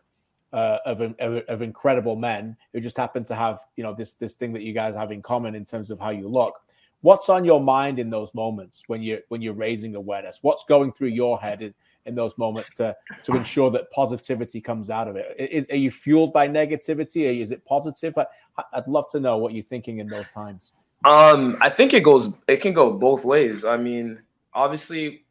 uh, of, of, of incredible men who just happen to have you know this this thing that you guys have in common in terms of how you look. What's on your mind in those moments when you when you're raising awareness? What's going through your head in, in those moments to to ensure that positivity comes out of it? Is, are you fueled by negativity? or Is it positive? I, I'd love to know what you're thinking in those times. Um, I think it goes. It can go both ways. I mean, obviously,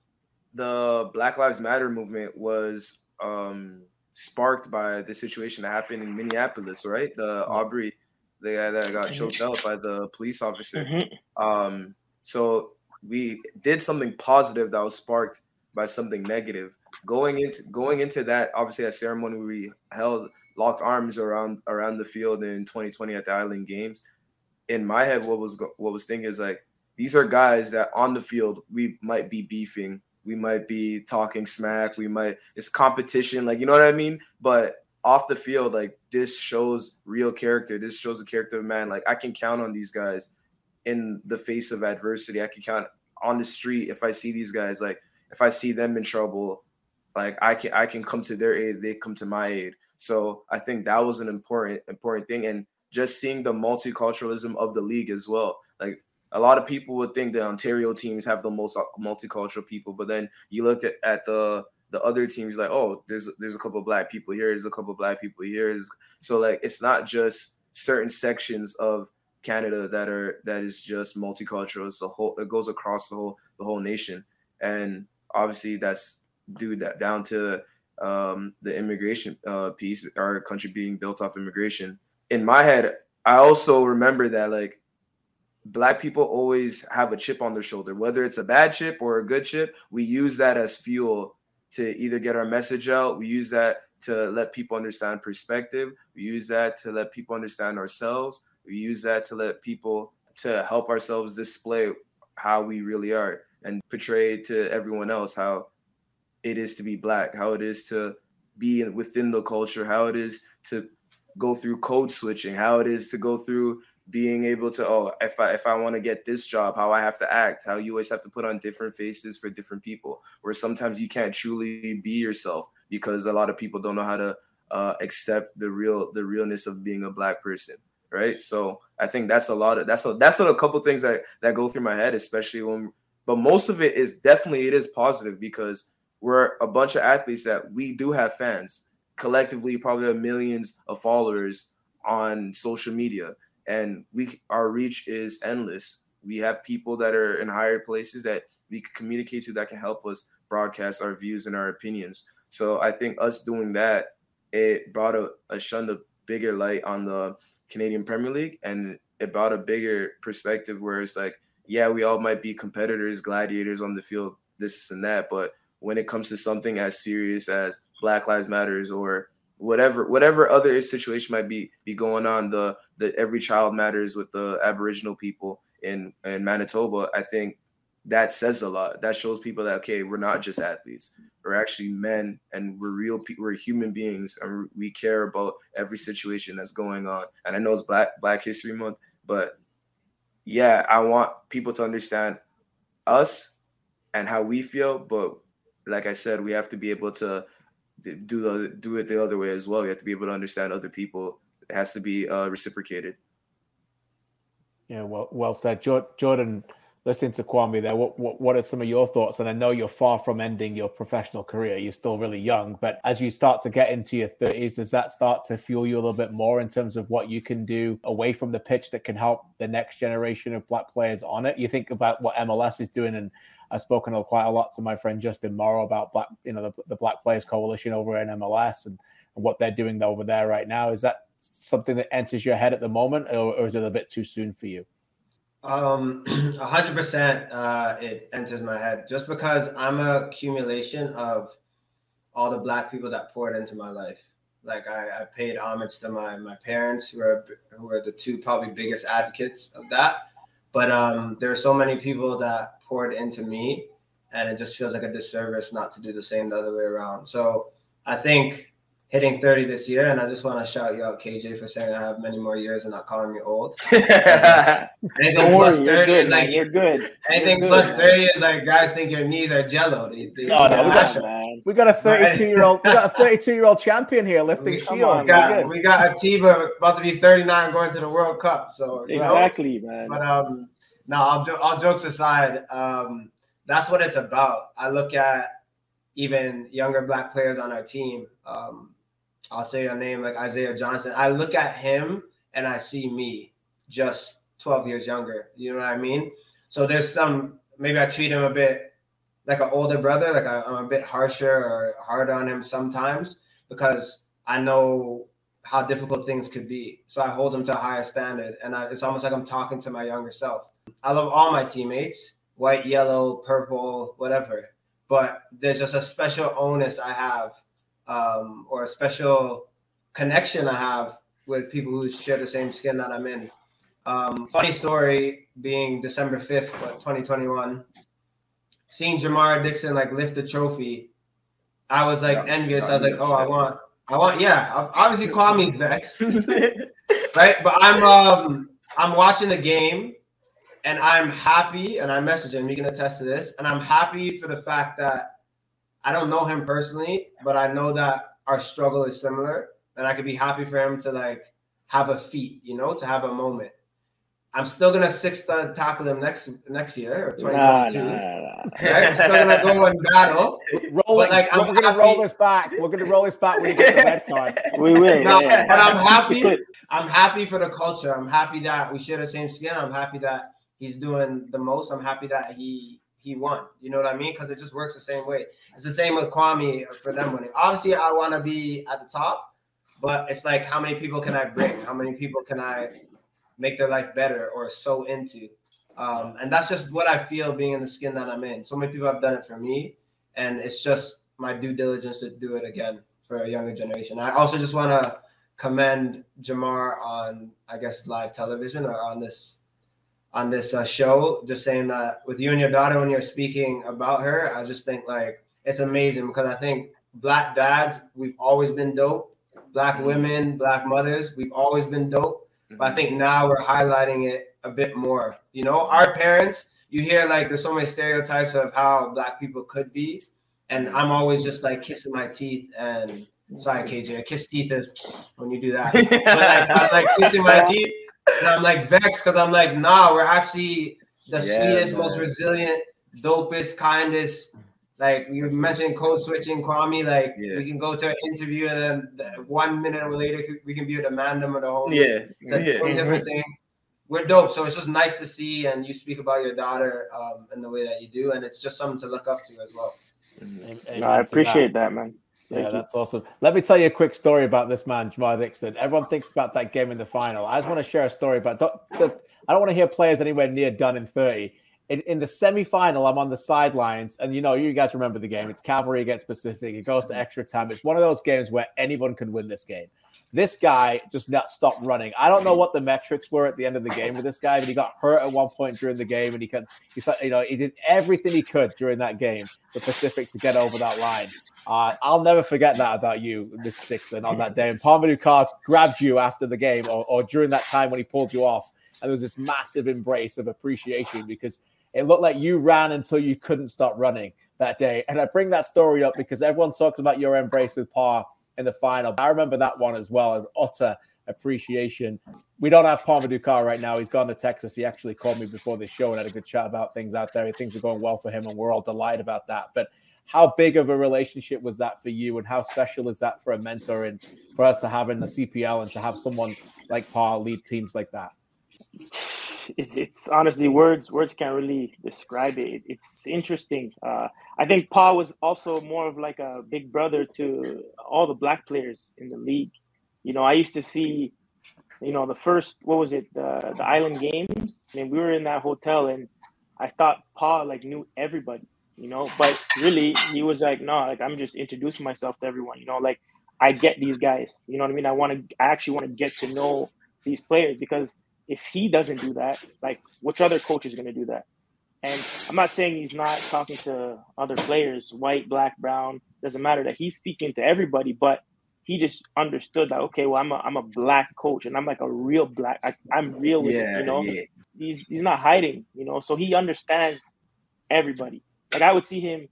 the Black Lives Matter movement was um, sparked by the situation that happened in Minneapolis, right? The Arbery, the guy that got choked out by the police officer. Mm-hmm. Um, so we did something positive that was sparked by something negative. Going into going into that, obviously, that ceremony we held locked arms around around the field in 2020 at the Island Games. In my head, what was what was thinking is like these are guys that on the field we might be beefing, we might be talking smack, we might it's competition, like you know what I mean. But off the field, like this shows real character. This shows the character of man. Like I can count on these guys in the face of adversity. I can count on the street if I see these guys. Like if I see them in trouble, like I can I can come to their aid. They come to my aid. So I think that was an important important thing, and just seeing the multiculturalism of the league as well. Like a lot of people would think the Ontario teams have the most multicultural people, but then you looked at, at the the other teams like, oh, there's there's a couple black people here, there's a couple black people here. So like it's not just certain sections of Canada that are that is just multicultural. It's a whole it goes across the whole the whole nation. And obviously that's due that down to um, the immigration uh, piece, our country being built off immigration. In my head, I also remember that like black people always have a chip on their shoulder, whether it's a bad chip or a good chip. We use that as fuel to either get our message out. We use that to let people understand perspective. We use that to let people understand ourselves. We use that to let people to help ourselves display how we really are and portray to everyone else how it is to be black, how it is to be within the culture, how it is to go through code switching, how it is to go through being able to oh if I if I want to get this job, how I have to act, how you always have to put on different faces for different people, where sometimes you can't truly be yourself because a lot of people don't know how to uh, accept the real the realness of being a black person right? So i think that's a lot of that's a that's a couple things that that go through my head especially when but most of it is definitely it is positive because we're a bunch of athletes that we do have fans. Collectively probably have millions of followers on social media and we our reach is endless. We have people that are in higher places that we can communicate to that can help us broadcast our views and our opinions. So i think us doing that it brought a, a a bigger light on the canadian premier league and it brought a bigger perspective where it's like yeah we all might be competitors gladiators on the field this and that but when it comes to something as serious as black lives matters or whatever whatever other situation might be be going on the the every child matters with the aboriginal people in in manitoba i think that says a lot. That shows people that okay we're not just athletes. We're actually men and we're real people we're human beings and we care about every situation that's going on. And i know it's black black history month but yeah i want people to understand us and how we feel but like i said we have to be able to do the do it the other way as well. You have to be able to understand other people. It has to be uh, reciprocated. Yeah, well, well said, Jordan. Listening to Kwame there, what, what what are some of your thoughts? And I know you're far from ending your professional career. You're still really young, but as you start to get into your 30s, does that start to fuel you a little bit more in terms of what you can do away from the pitch that can help the next generation of black players on it? You think about what MLS is doing and I've spoken quite a lot to my friend Justin Morrow about black, you know, the, the Black Players Coalition over in MLS and, and, what they're doing over there right now. Is that something that enters your head at the moment, or, or is it a bit too soon for you? Um, [clears throat] hundred uh, percent, it enters my head just because I'm a accumulation of all the black people that poured into my life. Like I, I paid homage to my my parents, who are who are the two probably biggest advocates of that. But um, there are so many people that poured into me, and it just feels like a disservice not to do the same the other way around. So I think hitting 30 this year, and I just want to shout you out, KJ, for saying I have many more years and not calling me old. [laughs] anything plus 30 is like you're good. Anything you're plus good, 30 is like guys think your knees are jello. They, they, no, no, we got, man. we got a 32 year old, we got a 32 year old champion here lifting we, shields. We got, we got Atiba about to be 39 going to the World Cup. So exactly, know? man. But um, no, all, all jokes aside, um, that's what it's about. I look at even younger black players on our team. Um, I'll say a name like Isaiah Johnson. I look at him and I see me just 12 years younger. You know what I mean? So there's some, maybe I treat him a bit like an older brother, like I, I'm a bit harsher or hard on him sometimes because I know how difficult things could be. So I hold him to a higher standard. And I, it's almost like I'm talking to my younger self. I love all my teammates, white, yellow, purple, whatever. But there's just a special onus I have, um, or a special connection I have with people who share the same skin that I'm in. Um, funny story being December 5th, 2021, seeing Jamar Dixon like lift the trophy, I was like yeah, envious. I was like, oh, I want, I want, yeah. Obviously, Kwame's [laughs] vexed, [laughs] right? But I'm, um, I'm watching the game and I'm happy, and I message him. You can attest to this, and I'm happy for the fact that I don't know him personally, but I know that our struggle is similar, and I could be happy for him to like have a feat, you know, to have a moment. I'm still gonna six tackle him next next year or 2022. Nah, nah, nah, right? I'm still gonna go [laughs] and battle. Rolling, like, we're gonna happy. roll this back. We're gonna roll this back when you get the red card. [laughs] we will. No, yeah. But I'm happy. [laughs] I'm happy for the culture. I'm happy that we share the same skin. I'm happy that he's doing the most. I'm happy that he he won. You know what I mean? Because it just works the same way. It's the same with Kwame for them winning. Obviously, I want to be at the top, but it's like how many people can I bring? How many people can I make their life better or so into? Um, and that's just what I feel being in the skin that I'm in. So many people have done it for me, and it's just my due diligence to do it again for a younger generation. I also just want to commend Jamar on, I guess, live television or on this on this uh, show, just saying that with you and your daughter, when you're speaking about her, I just think like it's amazing because I think black dads, we've always been dope. Black mm-hmm. women, black mothers, we've always been dope. But I mm-hmm. think now we're highlighting it a bit more. You know, our parents, you hear like there's so many stereotypes of how black people could be. And I'm always just like kissing my teeth and Sorry, KJ. I kiss teeth is when you do that. [laughs] but like, I'm like kissing my teeth, and I'm like vexed because I'm like, nah, we're actually the yeah, sweetest, man. most resilient, dopest, kindest. Like you mentioned code switching, Kwame. Like yeah. we can go to an interview and then one minute later we can be with Amanda or the whole. Yeah, it's a yeah. different thing. We're dope, so it's just nice to see, and you speak about your daughter um, in the way that you do, and it's just something to look up to as well. Mm-hmm. No, I appreciate that. that, man. Thank yeah, you. that's awesome. Let me tell you a quick story about this man, Jamar Dixon. Everyone thinks about that game in the final. I just want to share a story about. The, I don't want to hear players anywhere near done in thirty in, in the semifinal, I'm on the sidelines, and you know, you guys remember the game. It's Cavalry against Pacific. It goes to extra time. It's one of those games where anyone can win this game. This guy just not stopped running. I don't know what the metrics were at the end of the game with this guy, but he got hurt at one point during the game, and he could, he, you know, he did everything he could during that game for Pacific to get over that line. Uh, I'll never forget that about you, Mr. Dixon, on that day. And Pa-Modou grabbed you after the game or, or during that time when he pulled you off. And there was this massive embrace of appreciation because it looked like you ran until you couldn't stop running that day. And I bring that story up because everyone talks about your embrace with Par in the final. I remember that one as well. an Utter appreciation. We don't have Pa-Modou Kah right now. He's gone to Texas. He actually called me before the show and had a good chat about things out there. Things are going well for him, and we're all delighted about that. But how big of a relationship was that for you, and how special is that for a mentor and for us to have in the CPL and to have someone like Paul lead teams like that? It's it's honestly words words can't really describe it. It's interesting. Uh, I think Paul was also more of like a big brother to all the black players in the league. You know, I used to see, you know, the first what was it the the Island Games. Mean, we were in that hotel and I thought Paul like knew everybody. You know, but really he was like, no, like I'm just introducing myself to everyone. You know, like I get these guys. You know what I mean? I want to. I actually want to get to know these players because if he doesn't do that, like which other coach is going to do that? And I'm not saying he's not talking to other players, white, black, brown, doesn't matter that he's speaking to everybody, but he just understood that okay, well, I'm a I'm a black coach and I'm like a real black. I, am real with yeah, it, you know. Yeah. He's he's not hiding, you know. So he understands everybody. Like I would see him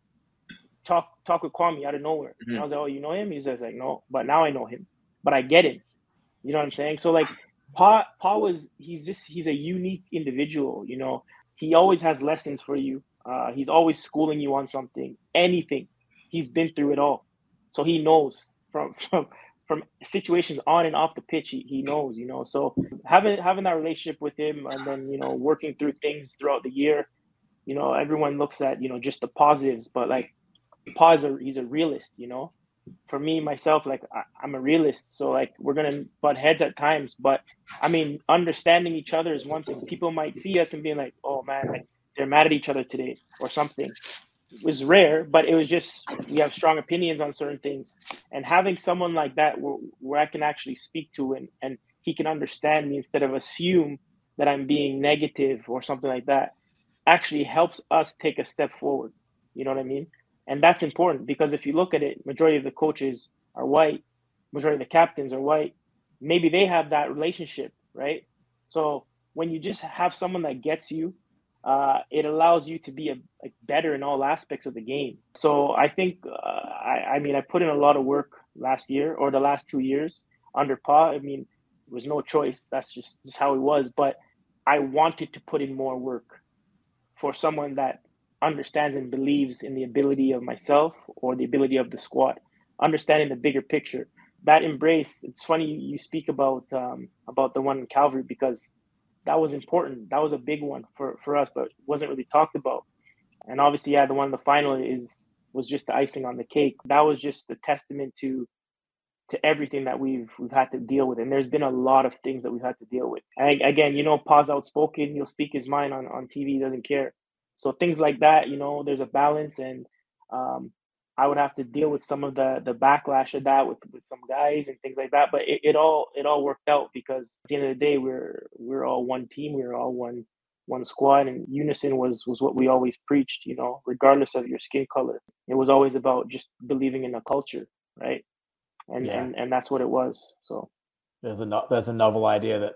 talk talk with Kwame out of nowhere. Mm-hmm. I was like, oh, you know him? He's just like, no, but now I know him. But I get him. You know what I'm saying? So like Pa Pa was he's just he's a unique individual. You know, he always has lessons for you. Uh, he's always schooling you on something, anything. He's been through it all, so he knows from [laughs] from from situations on and off the pitch. He, he knows, you know. So having having that relationship with him, and then you know working through things throughout the year. You know, everyone looks at you know just the positives, but like Pa is a he's a realist. You know, for me myself like I, am a realist so like we're gonna butt heads at times but i mean understanding each other is one thing. People might see us and being like oh man like they're mad at each other today or something. It was rare but it was just we have strong opinions on certain things. And having someone like that where, where i can actually speak to and and he can understand me instead of assume that i'm being negative or something like that actually helps us take a step forward. You know what i mean and that's important because if you look at it, majority of the coaches are white, majority of the captains are white. Maybe they have that relationship, right? So when you just have someone that gets you, uh, it allows you to be a, like better in all aspects of the game. So I think, uh, I, I mean, I put in a lot of work last year or the last two years under Pa. I mean, it was no choice. That's just, just how it was. But I wanted to put in more work for someone that understands and believes in the ability of myself or the ability of the squad, understanding the bigger picture. That embrace. It's funny you speak about um, about the one in Cavalry because that was important. That was a big one for, for us, but wasn't really talked about. And obviously, yeah, the one in the final is was just the icing on the cake. That was just a testament to to everything that we've we've had to deal with. And there's been a lot of things that we've had to deal with. And again, you know, Pa's outspoken. He'll speak his mind on, on TV. Doesn't care. So things like that, you know, there's a balance, and um, I would have to deal with some of the the backlash of that with, with some guys and things like that. But it, it all it all worked out because at the end of the day, we're we're all one team, we're all one one squad, and unison was was what we always preached. You know, regardless of your skin color, it was always about just believing in a culture, right? And yeah. and and that's what it was. So there's a no, there's a novel idea that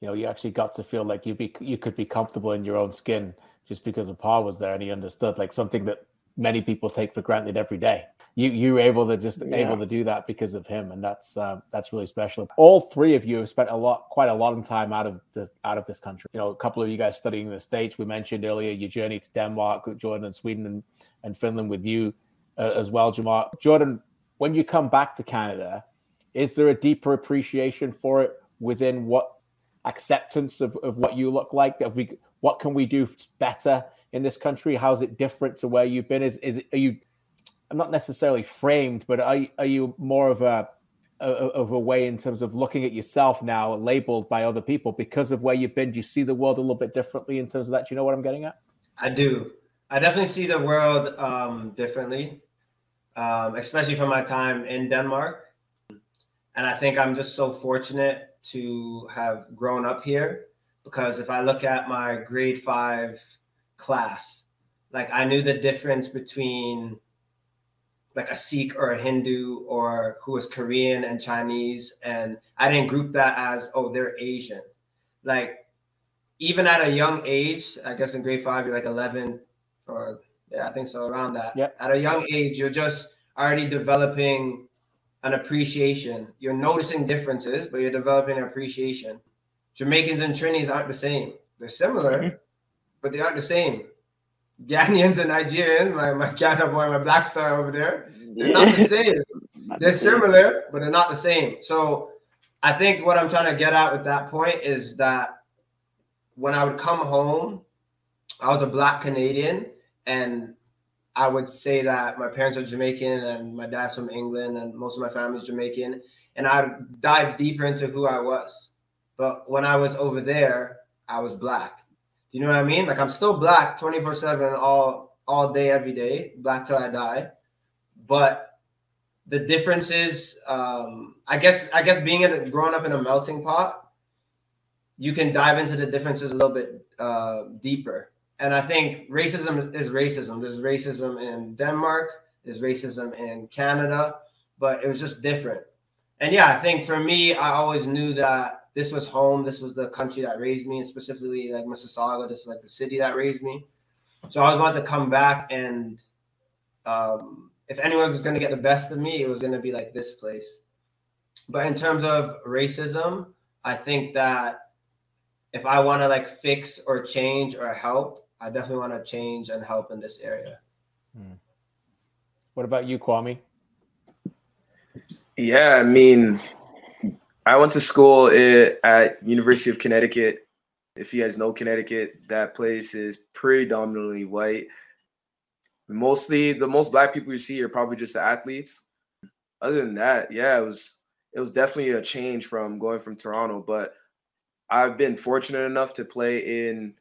you know you actually got to feel like you be you could be comfortable in your own skin just because of Pa was there and he understood like something that many people take for granted every day. you you were able to just yeah. able to do that because of him, and that's uh, that's really special. All three of you have spent a lot, quite a lot of time out of the out of this country. You know, a couple of you guys studying the states. We mentioned earlier your journey to Denmark, Jordan, and Sweden, and, and Finland with you uh, as well, Jamar. Jordan, when you come back to Canada, is there a deeper appreciation for it within what acceptance of, of what you look like? That we what can we do better in this country? How's it different to where you've been? Is is are you I'm not necessarily framed, but are are you more of a of a way in terms of looking at yourself now labeled by other people because of where you've been? Do you see the world a little bit differently in terms of that? Do you know what I'm getting at? I do. I definitely see the world um, differently, um, especially from my time in Denmark. And I think I'm just so fortunate to have grown up here because if I look at my grade five class, like I knew the difference between like a Sikh or a Hindu or who was Korean and Chinese. And I didn't group that as, oh, they're Asian. Like, even at a young age, I guess in grade five, you're like 11 or, yeah, I think so, around that. Yep. At a young age, you're just already developing an appreciation. You're noticing differences, but you're developing an appreciation. Jamaicans and Trinis aren't the same. They're similar, mm-hmm. but they aren't the same. Ghanaians and Nigerians, my, my Ghana boy, my black star over there, they're yeah. not the same. [laughs] they're similar, but they're not the same. So I think what I'm trying to get at with that point is that when I would come home, I was a black Canadian and I would say that my parents are Jamaican and my dad's from England and most of my family's Jamaican. And I'd dive deeper into who I was. But when I was over there, I was black. Do you know what I mean? Like I'm still black 24 7 all all day, every day, black till I die. But the difference is um, I guess I guess being in a, growing up in a melting pot, you can dive into the differences a little bit uh, deeper. And I think racism is racism. There's racism in Denmark, there's racism in Canada, but it was just different. And yeah, I think for me, I always knew that this was home. This was the country that raised me, and specifically like Mississauga. This is like the city that raised me. So I always wanted to come back, and um, if anyone was going to get the best of me, it was going to be like this place. But in terms of racism, I think that if I want to like fix or change or help, I definitely want to change and help in this area. Hmm. What about you, Kwame? Yeah, I mean, I went to school at University of Connecticut. If you guys know Connecticut, that place is predominantly white. Mostly, the most black people you see are probably just the athletes. Other than that, yeah, it was it was definitely a change from going from Toronto. But I've been fortunate enough to play in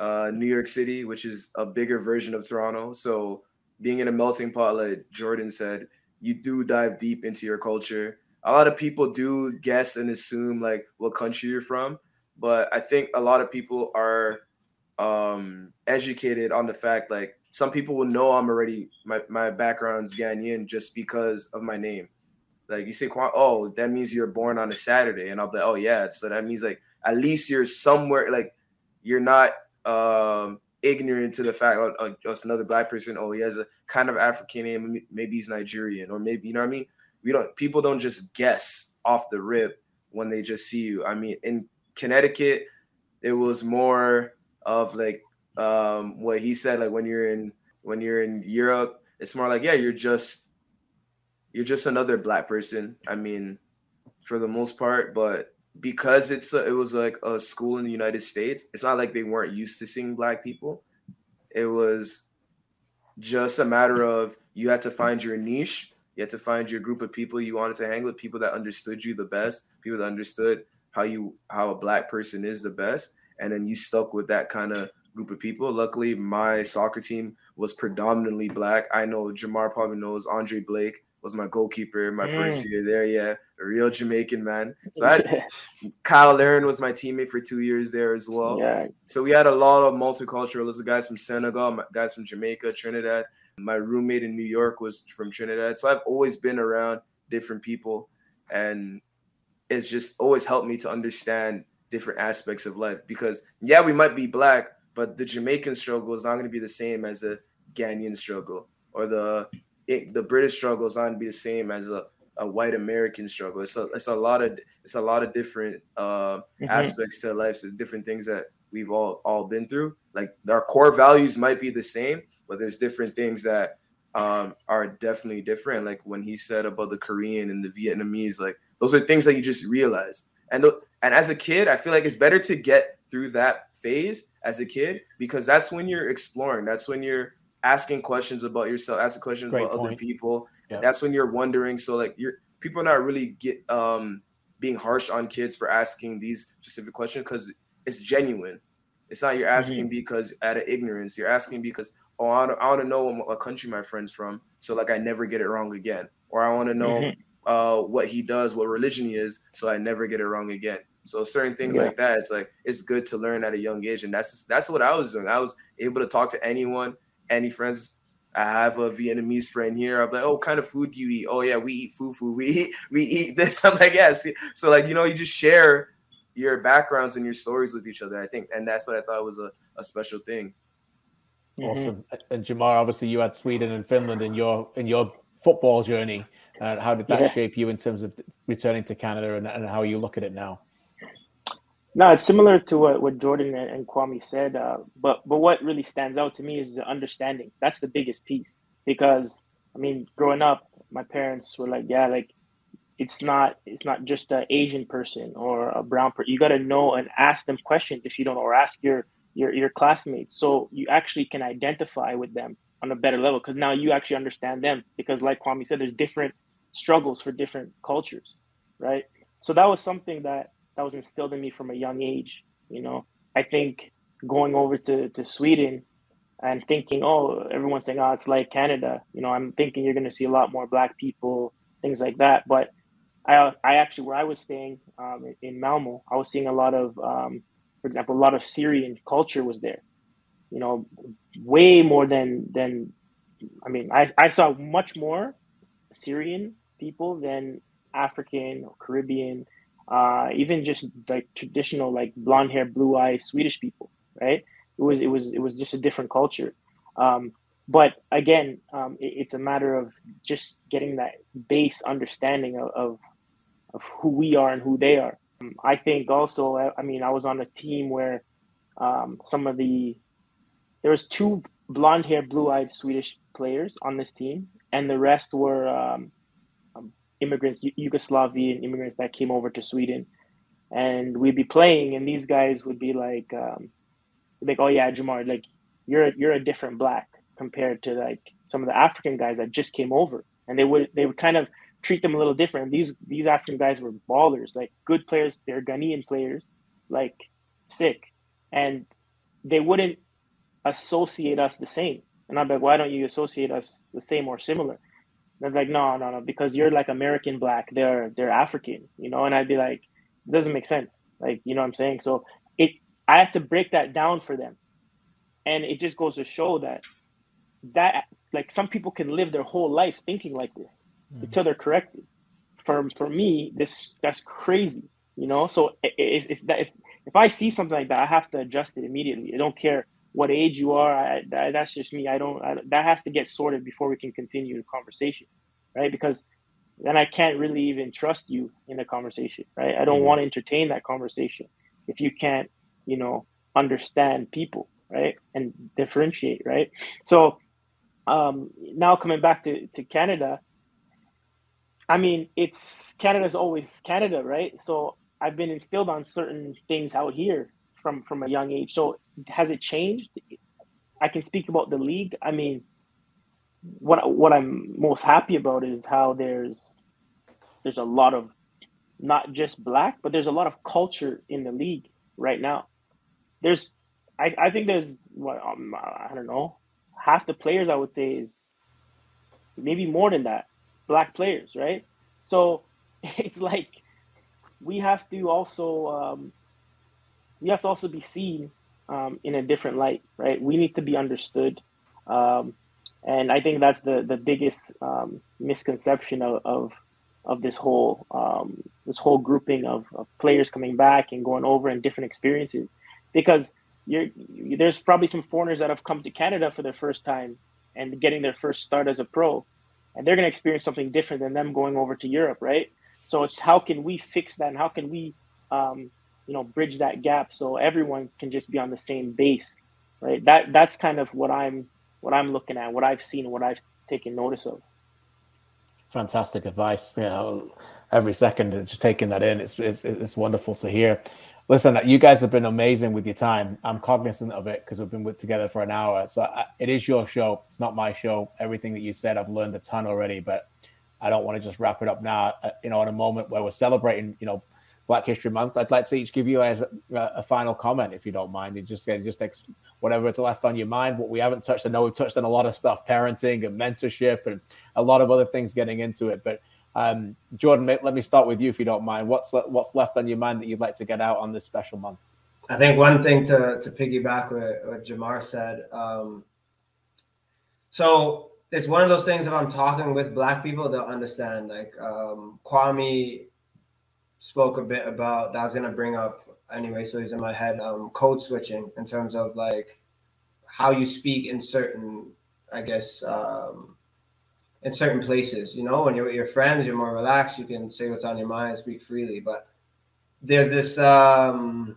uh, New York City, which is a bigger version of Toronto. So being in a melting pot, like Jordan said, you do dive deep into your culture a lot of people do guess and assume like what country you're from, but I think a lot of people are um, educated on the fact like some people will know I'm already my my background's Ghanaian just because of my name. Like you say, oh, that means you're born on a Saturday, and I'll be, oh yeah, so that means like at least you're somewhere like you're not um, ignorant to the fact oh, oh, just another black person. Oh, he has a kind of African name, maybe he's Nigerian, or maybe you know what I mean we don't people don't just guess off the rip when they just see you. I mean, in Connecticut, it was more of like um, what he said, like when you're in when you're in Europe, it's more like yeah, you're just you're just another black person. I mean, for the most part, but because it's a, it was like a school in the United States, it's not like they weren't used to seeing black people. It was just a matter of you had to find your niche you had to find your group of people you wanted to hang with, people that understood you the best, people that understood how you how a black person is the best, and then you stuck with that kind of group of people. Luckily, my soccer team was predominantly black. I know Jamar probably knows Andre Blake was my goalkeeper my mm. first year there. Yeah, a real Jamaican man. So I [laughs] Cyle Larin was my teammate for two years there as well. Yeah. So we had a lot of multicultural. guys from Senegal, guys from Jamaica, Trinidad. My roommate in New York was from Trinidad. So I've always been around different people and it's just always helped me to understand different aspects of life because yeah, we might be black, but the Jamaican struggle is not going to be the same as a Ghanaian struggle or the it, the British struggle is not going to be the same as a, a white American struggle. It's a it's a lot of it's a lot of different uh, mm-hmm. aspects to life. So different things that we've all all been through. Like our core values might be the same, but there's different things that um, are definitely different. Like when he said about the Korean and the Vietnamese, like those are things that you just realize. And th- and as a kid, I feel like it's better to get through that phase as a kid because that's when you're exploring. That's when you're asking questions about yourself, asking questions Great about point. other people. Yeah. That's when you're wondering. So like you're people are not really get um being harsh on kids for asking these specific questions because it's genuine. It's not you're asking mm-hmm. because out of ignorance. You're asking because oh I want, I want to know what country my friend's from, so like I never get it wrong again, or I want to know mm-hmm. uh, what he does, what religion he is, so I never get it wrong again. So certain things yeah. like that, it's like it's good to learn at a young age, and that's that's what I was doing. I was able to talk to anyone, any friends. I have a Vietnamese friend here. I'm like, oh, what kind of food do you eat? Oh yeah, we eat fufu. [laughs] We eat we eat this. [laughs] I'm like, yeah. So like you know, you just share your backgrounds and your stories with each other. I think, and that's what I thought was a, a special thing. Awesome. Mm-hmm. And Jamar, obviously, you had Sweden and Finland in your in your football journey. Uh, how did that yeah. shape you in terms of returning to Canada and, and how you look at it now? No, it's similar to what, what Jordan and Kwame said. Uh, but but what really stands out to me is the understanding. That's the biggest piece because I mean, growing up, my parents were like, yeah, like it's not it's not just an Asian person or a brown person. You got to know and ask them questions if you don't, or ask your your your classmates, so you actually can identify with them on a better level. Because now you actually understand them. Because like Kwame said, there's different struggles for different cultures, right? So that was something that that was instilled in me from a young age. You know, I think going over to to Sweden and thinking, oh, everyone's saying, oh, it's like Canada. You know, I'm thinking you're going to see a lot more black people, things like that. But I, I actually, where I was staying um, in Malmo, I was seeing a lot of, um, for example, a lot of Syrian culture was there. You know, way more than than. I mean, I, I saw much more Syrian people than African or Caribbean, uh, even just like traditional like blonde hair, blue eyes Swedish people. Right? It was it was it was just a different culture. Um, but again, um, it, it's a matter of just getting that base understanding of, of, of who we are and who they are. Um, I think also, I mean, I was on a team where um, some of the there was two blonde hair, blue eyed Swedish players on this team, and the rest were um immigrants, Yugoslavian immigrants that came over to Sweden, and we'd be playing, and these guys would be like, um, like, oh yeah, Jamar, like you're you're a different black compared to like some of the African guys that just came over, and they would they would kind of treat them a little different. These these African guys were ballers, like good players. They're Ghanaian players, like sick, and they wouldn't associate us the same. And I'm like, why don't you associate us the same or similar? And they're like, no, no, no, because you're like American black. They're they're African, you know. And I'd be like, it doesn't make sense. Like, you know what I'm saying? So it I have to break that down for them. And it just goes to show that that like some people can live their whole life thinking like this mm-hmm. until they're corrected. For for me, this that's crazy, you know. So if if that, if if I see something like that, I have to adjust it immediately. I don't care what age you are. I, that, that's just me. I don't. I, that has to get sorted before we can continue the conversation, right? Because then I can't really even trust you in the conversation, right? I don't mm-hmm. want to entertain that conversation if you can't, you know, understand people, right, and differentiate, right? So um, now coming back to to Canada, I mean, it's Canada's always Canada, right? So I've been instilled on certain things out here from from a young age. So has it changed? I can speak about the league. I mean, what what I'm most happy about is how there's there's a lot of not just black, but there's a lot of culture in the league right now. There's I, I think there's what um, I don't know half the players I would say is maybe more than that black players, right? So [laughs] it's like we have to also um, we have to also be seen um, in a different light, right? We need to be understood, um, and I think that's the the biggest um, misconception of, of, of this whole um, this whole grouping of, of players coming back and going over and different experiences, because you're, there's probably some foreigners that have come to Canada for their first time and getting their first start as a pro and they're going to experience something different than them going over to Europe, right? So it's how can we fix that and how can we, um, you know, bridge that gap so everyone can just be on the same base, right? That that's kind of what I'm what I'm looking at, what I've seen, what I've taken notice of. Fantastic advice. You know, every second just taking that in, it's it's, it's wonderful to hear. Listen, you guys have been amazing with your time. I'm cognizant of it because we've been with together for an hour. So I, it is your show. It's not my show. Everything that you said, I've learned a ton already, but I don't want to just wrap it up now. Uh, you know, in a moment where we're celebrating, you know, Black History Month, I'd like to each give you as a, a final comment, if you don't mind. And just just ex- whatever it's left on your mind. What we haven't touched, I know we've touched on a lot of stuff, parenting and mentorship, and a lot of other things getting into it, but um, Jordan, let me start with you if you don't mind. What's what's left on your mind that you'd like to get out on this special month? I think one thing to to piggyback what, what Jamar said. Um, so it's one of those things. If I'm talking with Black people, they'll understand. Like um, Kwame spoke a bit about that. I was gonna bring up anyway, so he's in my head. Um, code switching in terms of like how you speak in certain, I guess. Um, in certain places. You know, when you're with your friends, you're more relaxed. You can say what's on your mind, speak freely. But there's this um,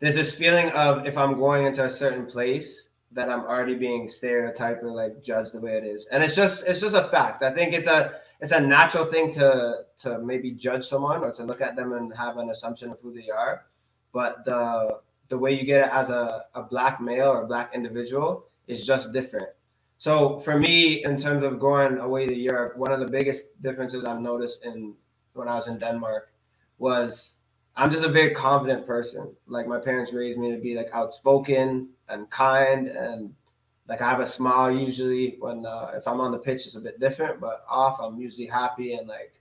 there's this feeling of if I'm going into a certain place that I'm already being stereotyped or like judged the way it is, and it's just it's just a fact. I think it's a it's a natural thing to to maybe judge someone or to look at them and have an assumption of who they are, but the the way you get it as a, a black male or a black individual is just different so for me, in terms of going away to Europe, one of the biggest differences I've noticed in when I was in Denmark was I'm just a very confident person. Like my parents raised me to be like outspoken and kind, and like I have a smile usually when uh, if I'm on the pitch, it's a bit different, but off I'm usually happy and like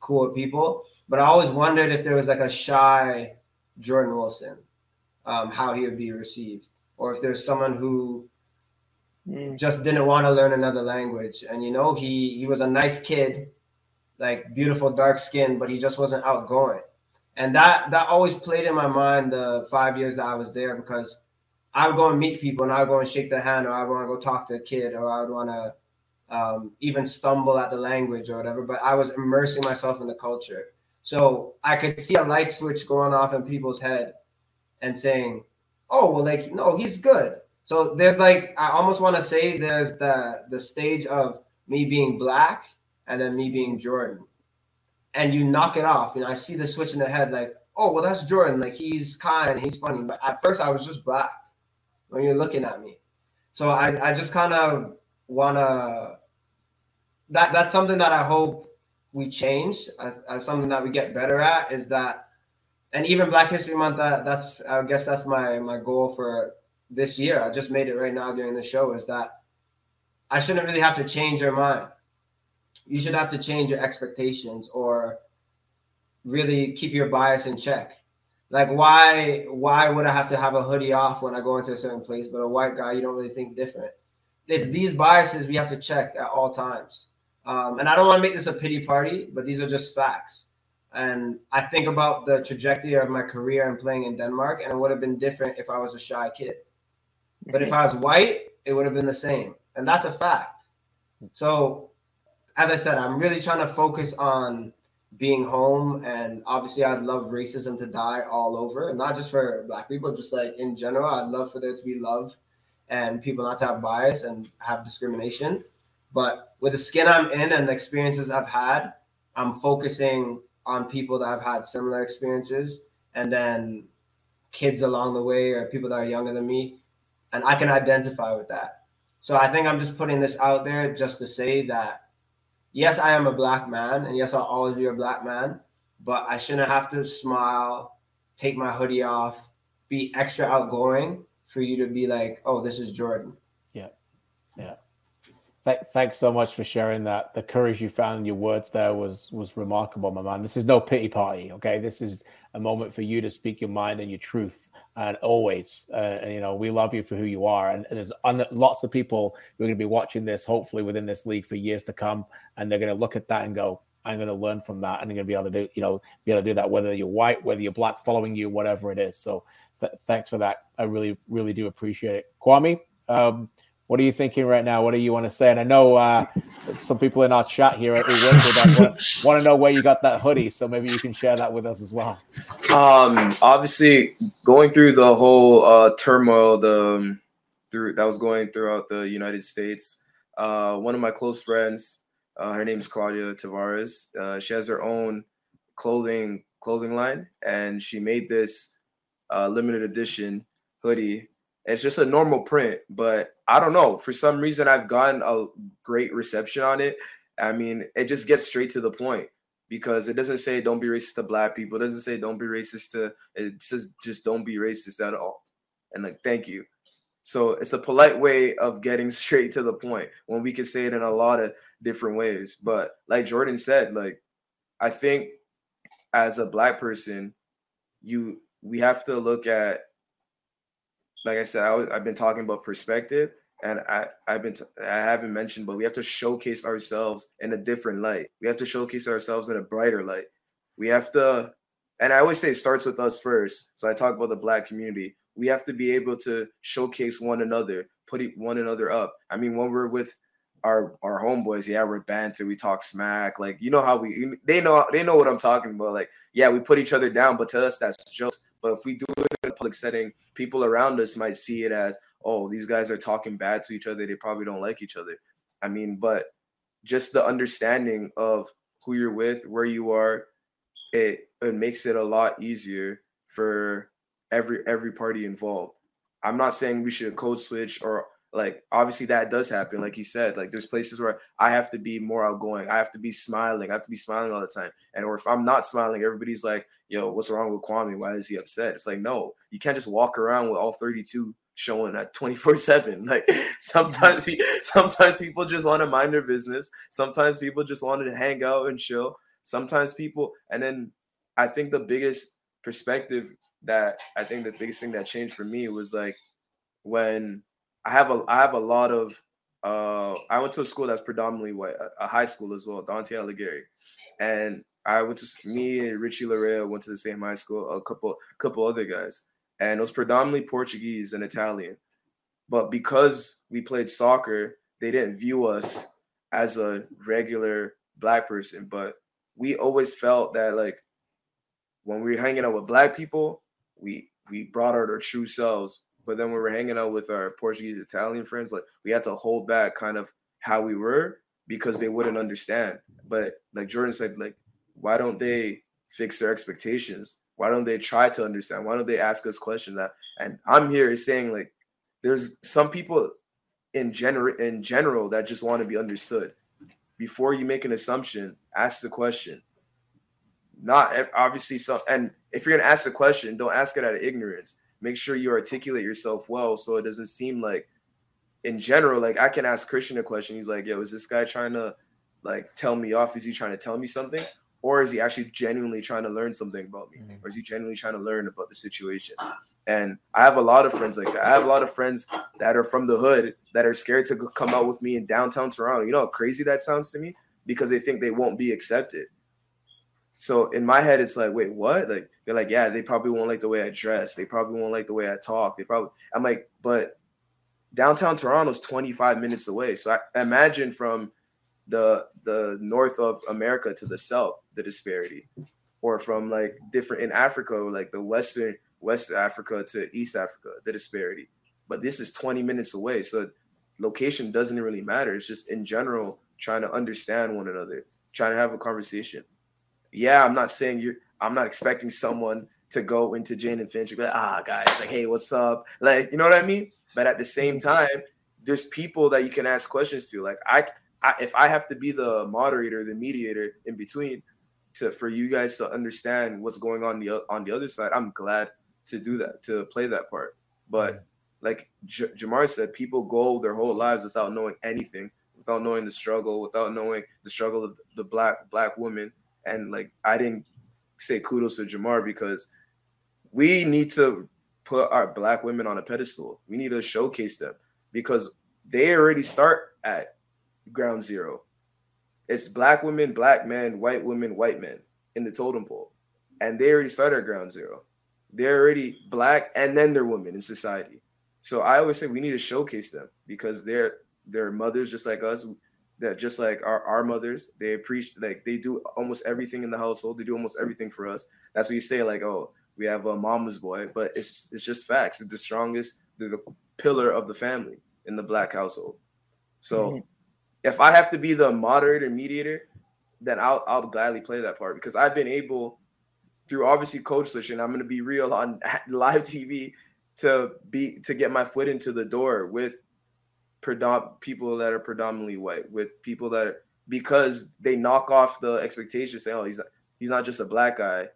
cool with people. But I always wondered if there was like a shy Jordan Wilson, um, how he would be received, or if there's someone who Mm. just didn't want to learn another language. And you know, he he was a nice kid, like beautiful dark skin, but he just wasn't outgoing. And that that always played in my mind the five years that I was there because I would go and meet people and I would go and shake their hand or I would want to go talk to a kid or I would want to um, even stumble at the language or whatever. But I was immersing myself in the culture. So I could see a light switch going off in people's head and saying, oh, well, like, no, he's good. So there's like I almost want to say there's the the stage of me being black and then me being Jordan. And you knock it off. You know, I see the switch in the head, like, oh well, that's Jordan. Like he's kind, he's funny. But at first I was just black when you're looking at me. So I, I just kind of wanna that that's something that I hope we change. Uh, something that we get better at is that, and even Black History Month. That that's I guess that's my my goal for this year, I just made it right now during the show, is that I shouldn't really have to change your mind. You should have to change your expectations or really keep your bias in check. Like why why would I have to have a hoodie off when I go into a certain place, but a white guy you don't really think different? It's these biases we have to check at all times. Um, and I don't want to make this a pity party, but these are just facts. And I think about the trajectory of my career and playing in Denmark, and it would have been different if I was a shy kid. But if I was white, it would have been the same. And that's a fact. So, as I said, I'm really trying to focus on being home. And obviously, I'd love racism to die all over, and not just for Black people, just like in general. I'd love for there to be love and people not to have bias and have discrimination. But with the skin I'm in and the experiences I've had, I'm focusing on people that have had similar experiences and then kids along the way or people that are younger than me and I can identify with that. So I think I'm just putting this out there just to say that yes, I am a black man, and yes, I'll always be a black man, but I shouldn't have to smile, take my hoodie off, be extra outgoing for you to be like, oh, this is Jordan. Yeah. Yeah. Th- thanks so much for sharing that. The courage you found in your words there was was remarkable, my man. This is no pity party, okay? This is a moment for you to speak your mind and your truth, and always, uh, you know, we love you for who you are. And, and there's un- lots of people who are going to be watching this, hopefully within this league for years to come, and they're going to look at that and go, "I'm going to learn from that," and I'm going to be able to do, you know, be able to do that, whether you're white, whether you're black, following you, whatever it is. So, th- thanks for that. I really, really do appreciate it, Kwame. Um, What are you thinking right now? What do you want to say? And I know uh, some people in our chat here that want, want to know where you got that hoodie, so maybe you can share that with us as well. Um, obviously, going through the whole uh, turmoil, the um, through that was going throughout the United States. Uh, one of my close friends, uh, her name is Claudia Tavares. Uh, she has her own clothing clothing line, and she made this uh, limited edition hoodie. It's just a normal print, but I don't know. For some reason, I've gotten a great reception on it. I mean, it just gets straight to the point because it doesn't say don't be racist to black people. It doesn't say don't be racist to. It says just don't be racist at all. And like, thank you. So it's a polite way of getting [laughs] straight to the point when we can say it in a lot of different ways. But like Jordan said, like I think as a black person, you we have to look at like I said, I have been talking about perspective, and I I've been t- I haven't mentioned, but we have to showcase ourselves in a different light. We have to showcase ourselves in a brighter light. We have to, and I always say it starts with us first. So I talk about the black community we have to be able to showcase one another, put one another up. I mean, when we're with our our homeboys, yeah, we're banter, we talk smack, like you know how we they know they know what I'm talking about. Like, yeah, we put each other down, but to us that's jokes. But if we do it public setting, people around us might see it as, oh, these guys are talking bad to each other. They probably don't like each other. I mean, but just the understanding of who you're with, where you are, it it makes it a lot easier for every every party involved. I'm not saying we should code switch or like obviously that does happen. Like he said, like there's places where I have to be more outgoing. I have to be smiling. I have to be smiling all the time. And or if I'm not smiling, everybody's like, yo, what's wrong with Kwame? Why is he upset? It's like, no, you can't just walk around with all 32 showing at 24-7. [laughs] Like sometimes [laughs] sometimes people just want to mind their business. Sometimes people just wanted to hang out and chill. Sometimes people, and then I think the biggest perspective that I think the biggest thing that changed for me was like when I have a I have a lot of uh I went to a school that's predominantly white, a, high school as well, Dante Alighieri. And I went to me and Richie Laryea went to the same high school, a couple couple other guys. And it was predominantly Portuguese and Italian. But because we played soccer, they didn't view us as a regular black person. But we always felt that like when we were hanging out with black people, we we brought out our true selves. But then when we were hanging out with our Portuguese Italian friends, like we had to hold back kind of how we were because they wouldn't understand. But like Jordan said, like why don't they fix their expectations? Why don't they try to understand? Why don't they ask us questions that? And I'm here saying like there's some people in general in general that just want to be understood. Before you make an assumption, ask the question. Not obviously some and if you're gonna ask the question, don't ask it out of ignorance. Make sure you articulate yourself well so it doesn't seem like in general, like I can ask Kristian a question. He's like, yo, is this guy trying to like tell me off? Is he trying to tell me something? Or is he actually genuinely trying to learn something about me? Mm-hmm. Or is he genuinely trying to learn about the situation? And I have a lot of friends like that. I have a lot of friends that are from the hood that are scared to come out with me in downtown Toronto. You know how crazy that sounds to me? Because they think they won't be accepted. So in my head, it's like, wait, what? Like they're like, yeah, they probably won't like the way I dress. They probably won't like the way I talk. They probably. I'm like, but downtown Toronto's 25 minutes away. So I imagine from the the north of America to the south, the disparity, or from like different in Africa, like the western West Africa to East Africa, the disparity. But this is 20 minutes away, so location doesn't really matter. It's just in general trying to understand one another, trying to have a conversation yeah, I'm not saying you're. I'm not expecting someone to go into Jane and Finch and be like, ah, guys, like, hey, what's up? Like, you know what I mean? But at the same time, there's people that you can ask questions to. Like, I, I if I have to be the moderator, the mediator in between, to for you guys to understand what's going on the on the other side, I'm glad to do that, to play that part. But like J- Jamar said, people go their whole lives without knowing anything, without knowing the struggle, without knowing the struggle of the black black woman and like I didn't say kudos to Jamar because we need to put our black women on a pedestal. We need to showcase them because they already start at ground zero. It's black women, black men, white women, white men in the totem pole. And they already start at ground zero. They're already black and then they're women in society. So I always say we need to showcase them because they're they're mothers just like us that just like our, our mothers, they appreciate like they do almost everything in the household. They do almost everything for us. That's what you say, like, oh, we have a mama's boy, but it's it's just facts. It's the strongest, the, the pillar of the family in the black household. So mm-hmm. if I have to be the moderator, mediator, then I'll I'll gladly play that part because I've been able through obviously code switching. I'm gonna be real on [laughs] live TV to be to get my foot into the door with predom- people that are predominantly white, with people that are, because they knock off the expectations, saying, "Oh, he's he's not just a black guy,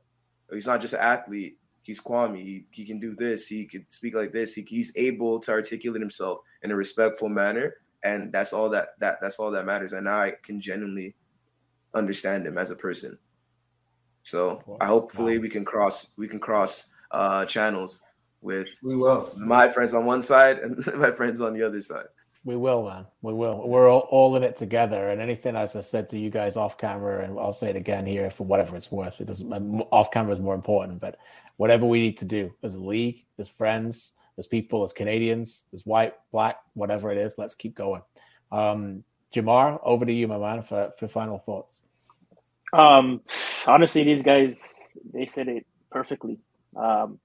he's not just an athlete. He's Kwame. He, he can do this. He can speak like this. He, he's able to articulate himself in a respectful manner, and that's all that that that's all that matters. And now I can genuinely understand him as a person. So I hopefully wow. we can cross we can cross uh, channels with we will my friends on one side and [laughs] my friends on the other side. We will, man. We will. We're all, all in it together. And anything, as I said to you guys off camera, and I'll say it again here for whatever it's worth. It doesn't. Off camera is more important, but whatever we need to do as a league, as friends, as people, as Canadians, as white, black, whatever it is, let's keep going. Um, Jamar, over to you, my man, for, for final thoughts. Um, honestly, these guys they said it perfectly. Um,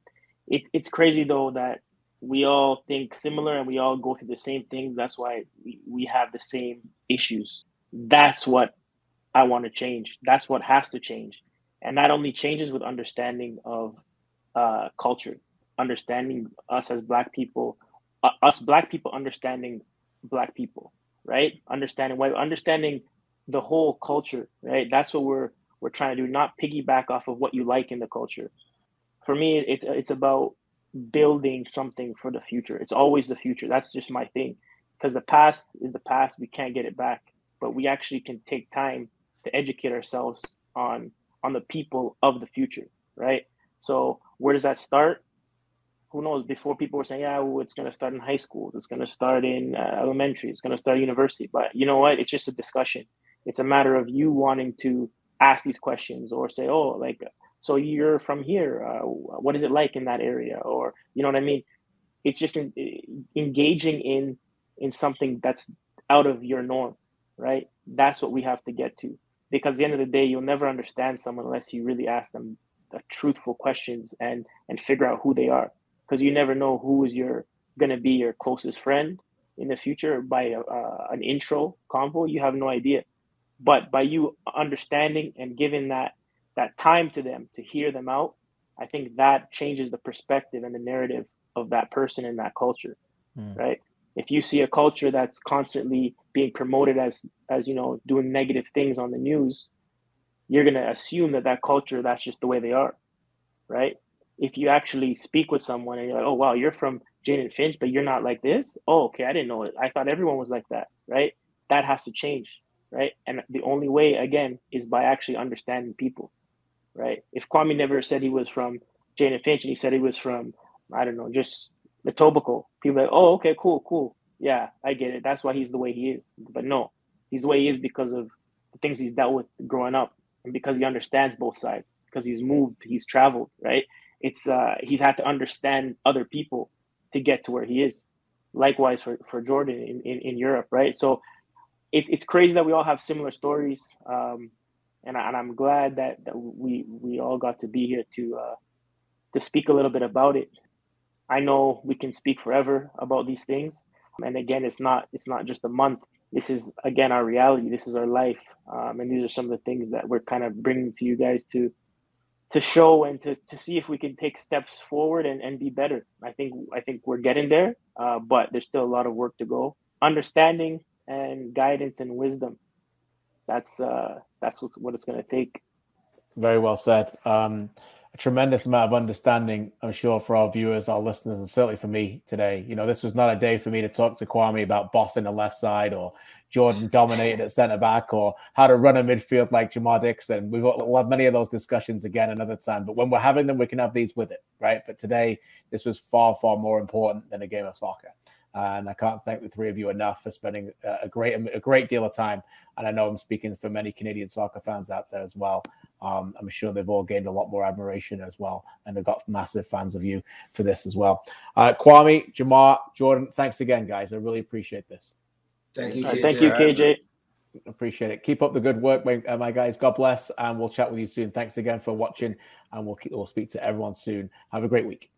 it's it's crazy though that we all think similar and we all go through the same things. That's why we, we have the same issues. That's what I want to change. That's what has to change. And that only changes with understanding of uh, culture, understanding us as Black people, uh, us Black people understanding Black people, right? Understanding why, understanding the whole culture, right? That's what we're we're trying to do. Not piggyback off of what you like in the culture. For me, it's it's about building something for the future. It's always the future. That's just my thing. Because the past is the past. We can't get it back. But we actually can take time to educate ourselves on on the people of the future, right? So where does that start? Who knows? Before people were saying, "Yeah, well, it's going to start in high school. It's going to start in uh, elementary. It's going to start university." But you know what? It's just a discussion. It's a matter of you wanting to ask these questions or say, "Oh, like so you're from here uh, what is it like in that area? Or you know what i mean? It's just in, engaging in in something that's out of your norm right? That's what we have to get to. Because at the end of the day you'll never understand someone unless you really ask them the truthful questions and and figure out who they are. Because you never know who is your going to be your closest friend in the future by a, uh, an intro convo you have no idea. But by you understanding and giving that that time to them to hear them out, I think that changes the perspective and the narrative of that person in that culture, mm. right? If you see a culture that's constantly being promoted as as you know doing negative things on the news, you're gonna assume that that culture that's just the way they are, right? If you actually speak with someone and you're like, oh wow, you're from Jane and Finch, but you're not like this. Oh, okay, I didn't know it. I thought everyone was like that, right? That has to change, right? And the only way, again, is by actually understanding people right? If Kwame never said he was from Jane and Finch and he said he was from, I don't know, just Etobicoke, people like, oh, okay, cool, cool. Yeah, I get it. That's why he's the way he is. But no, he's the way he is because of the things he's dealt with growing up and because he understands both sides, because he's moved, he's traveled, right? It's uh he's had to understand other people to get to where he is. Likewise for, for Jordan in, in, in Europe, right? So it, it's crazy that we all have similar stories. Um, and, I, and I'm glad that, that we we all got to be here to uh, to speak a little bit about it. I know we can speak forever about these things, and again, it's not it's not just a month. This is again our reality. This is our life, um, and these are some of the things that we're kind of bringing to you guys to to show and to, to see if we can take steps forward and, and be better. I think I think we're getting there, uh, but there's still a lot of work to go. Understanding and guidance and wisdom that's uh, that's what it's going to take. Very well said. Um, a tremendous amount of understanding, I'm sure, for our viewers, our listeners, and certainly for me today. You know, this was not a day for me to talk to Kwame about bossing the left side or Jordan dominating at centre back or how to run a midfield like Jamar Dixon. We've got, we'll have many of those discussions again another time. But when we're having them, we can have these with it, right? But today, this was far, far more important than a game of soccer. And I can't thank the three of you enough for spending a great a great deal of time. And I know I'm speaking for many Canadian soccer fans out there as well. Um, I'm sure they've all gained a lot more admiration as well, and they've got massive fans of you for this as well. Uh, Kwame, Jamar, Jordan, thanks again, guys. I really appreciate this. Thank you. KJ. Thank you, KJ. Appreciate it. Keep up the good work, my, uh, my guys. God bless, and we'll chat with you soon. Thanks again for watching, and we'll keep, we'll speak to everyone soon. Have a great week.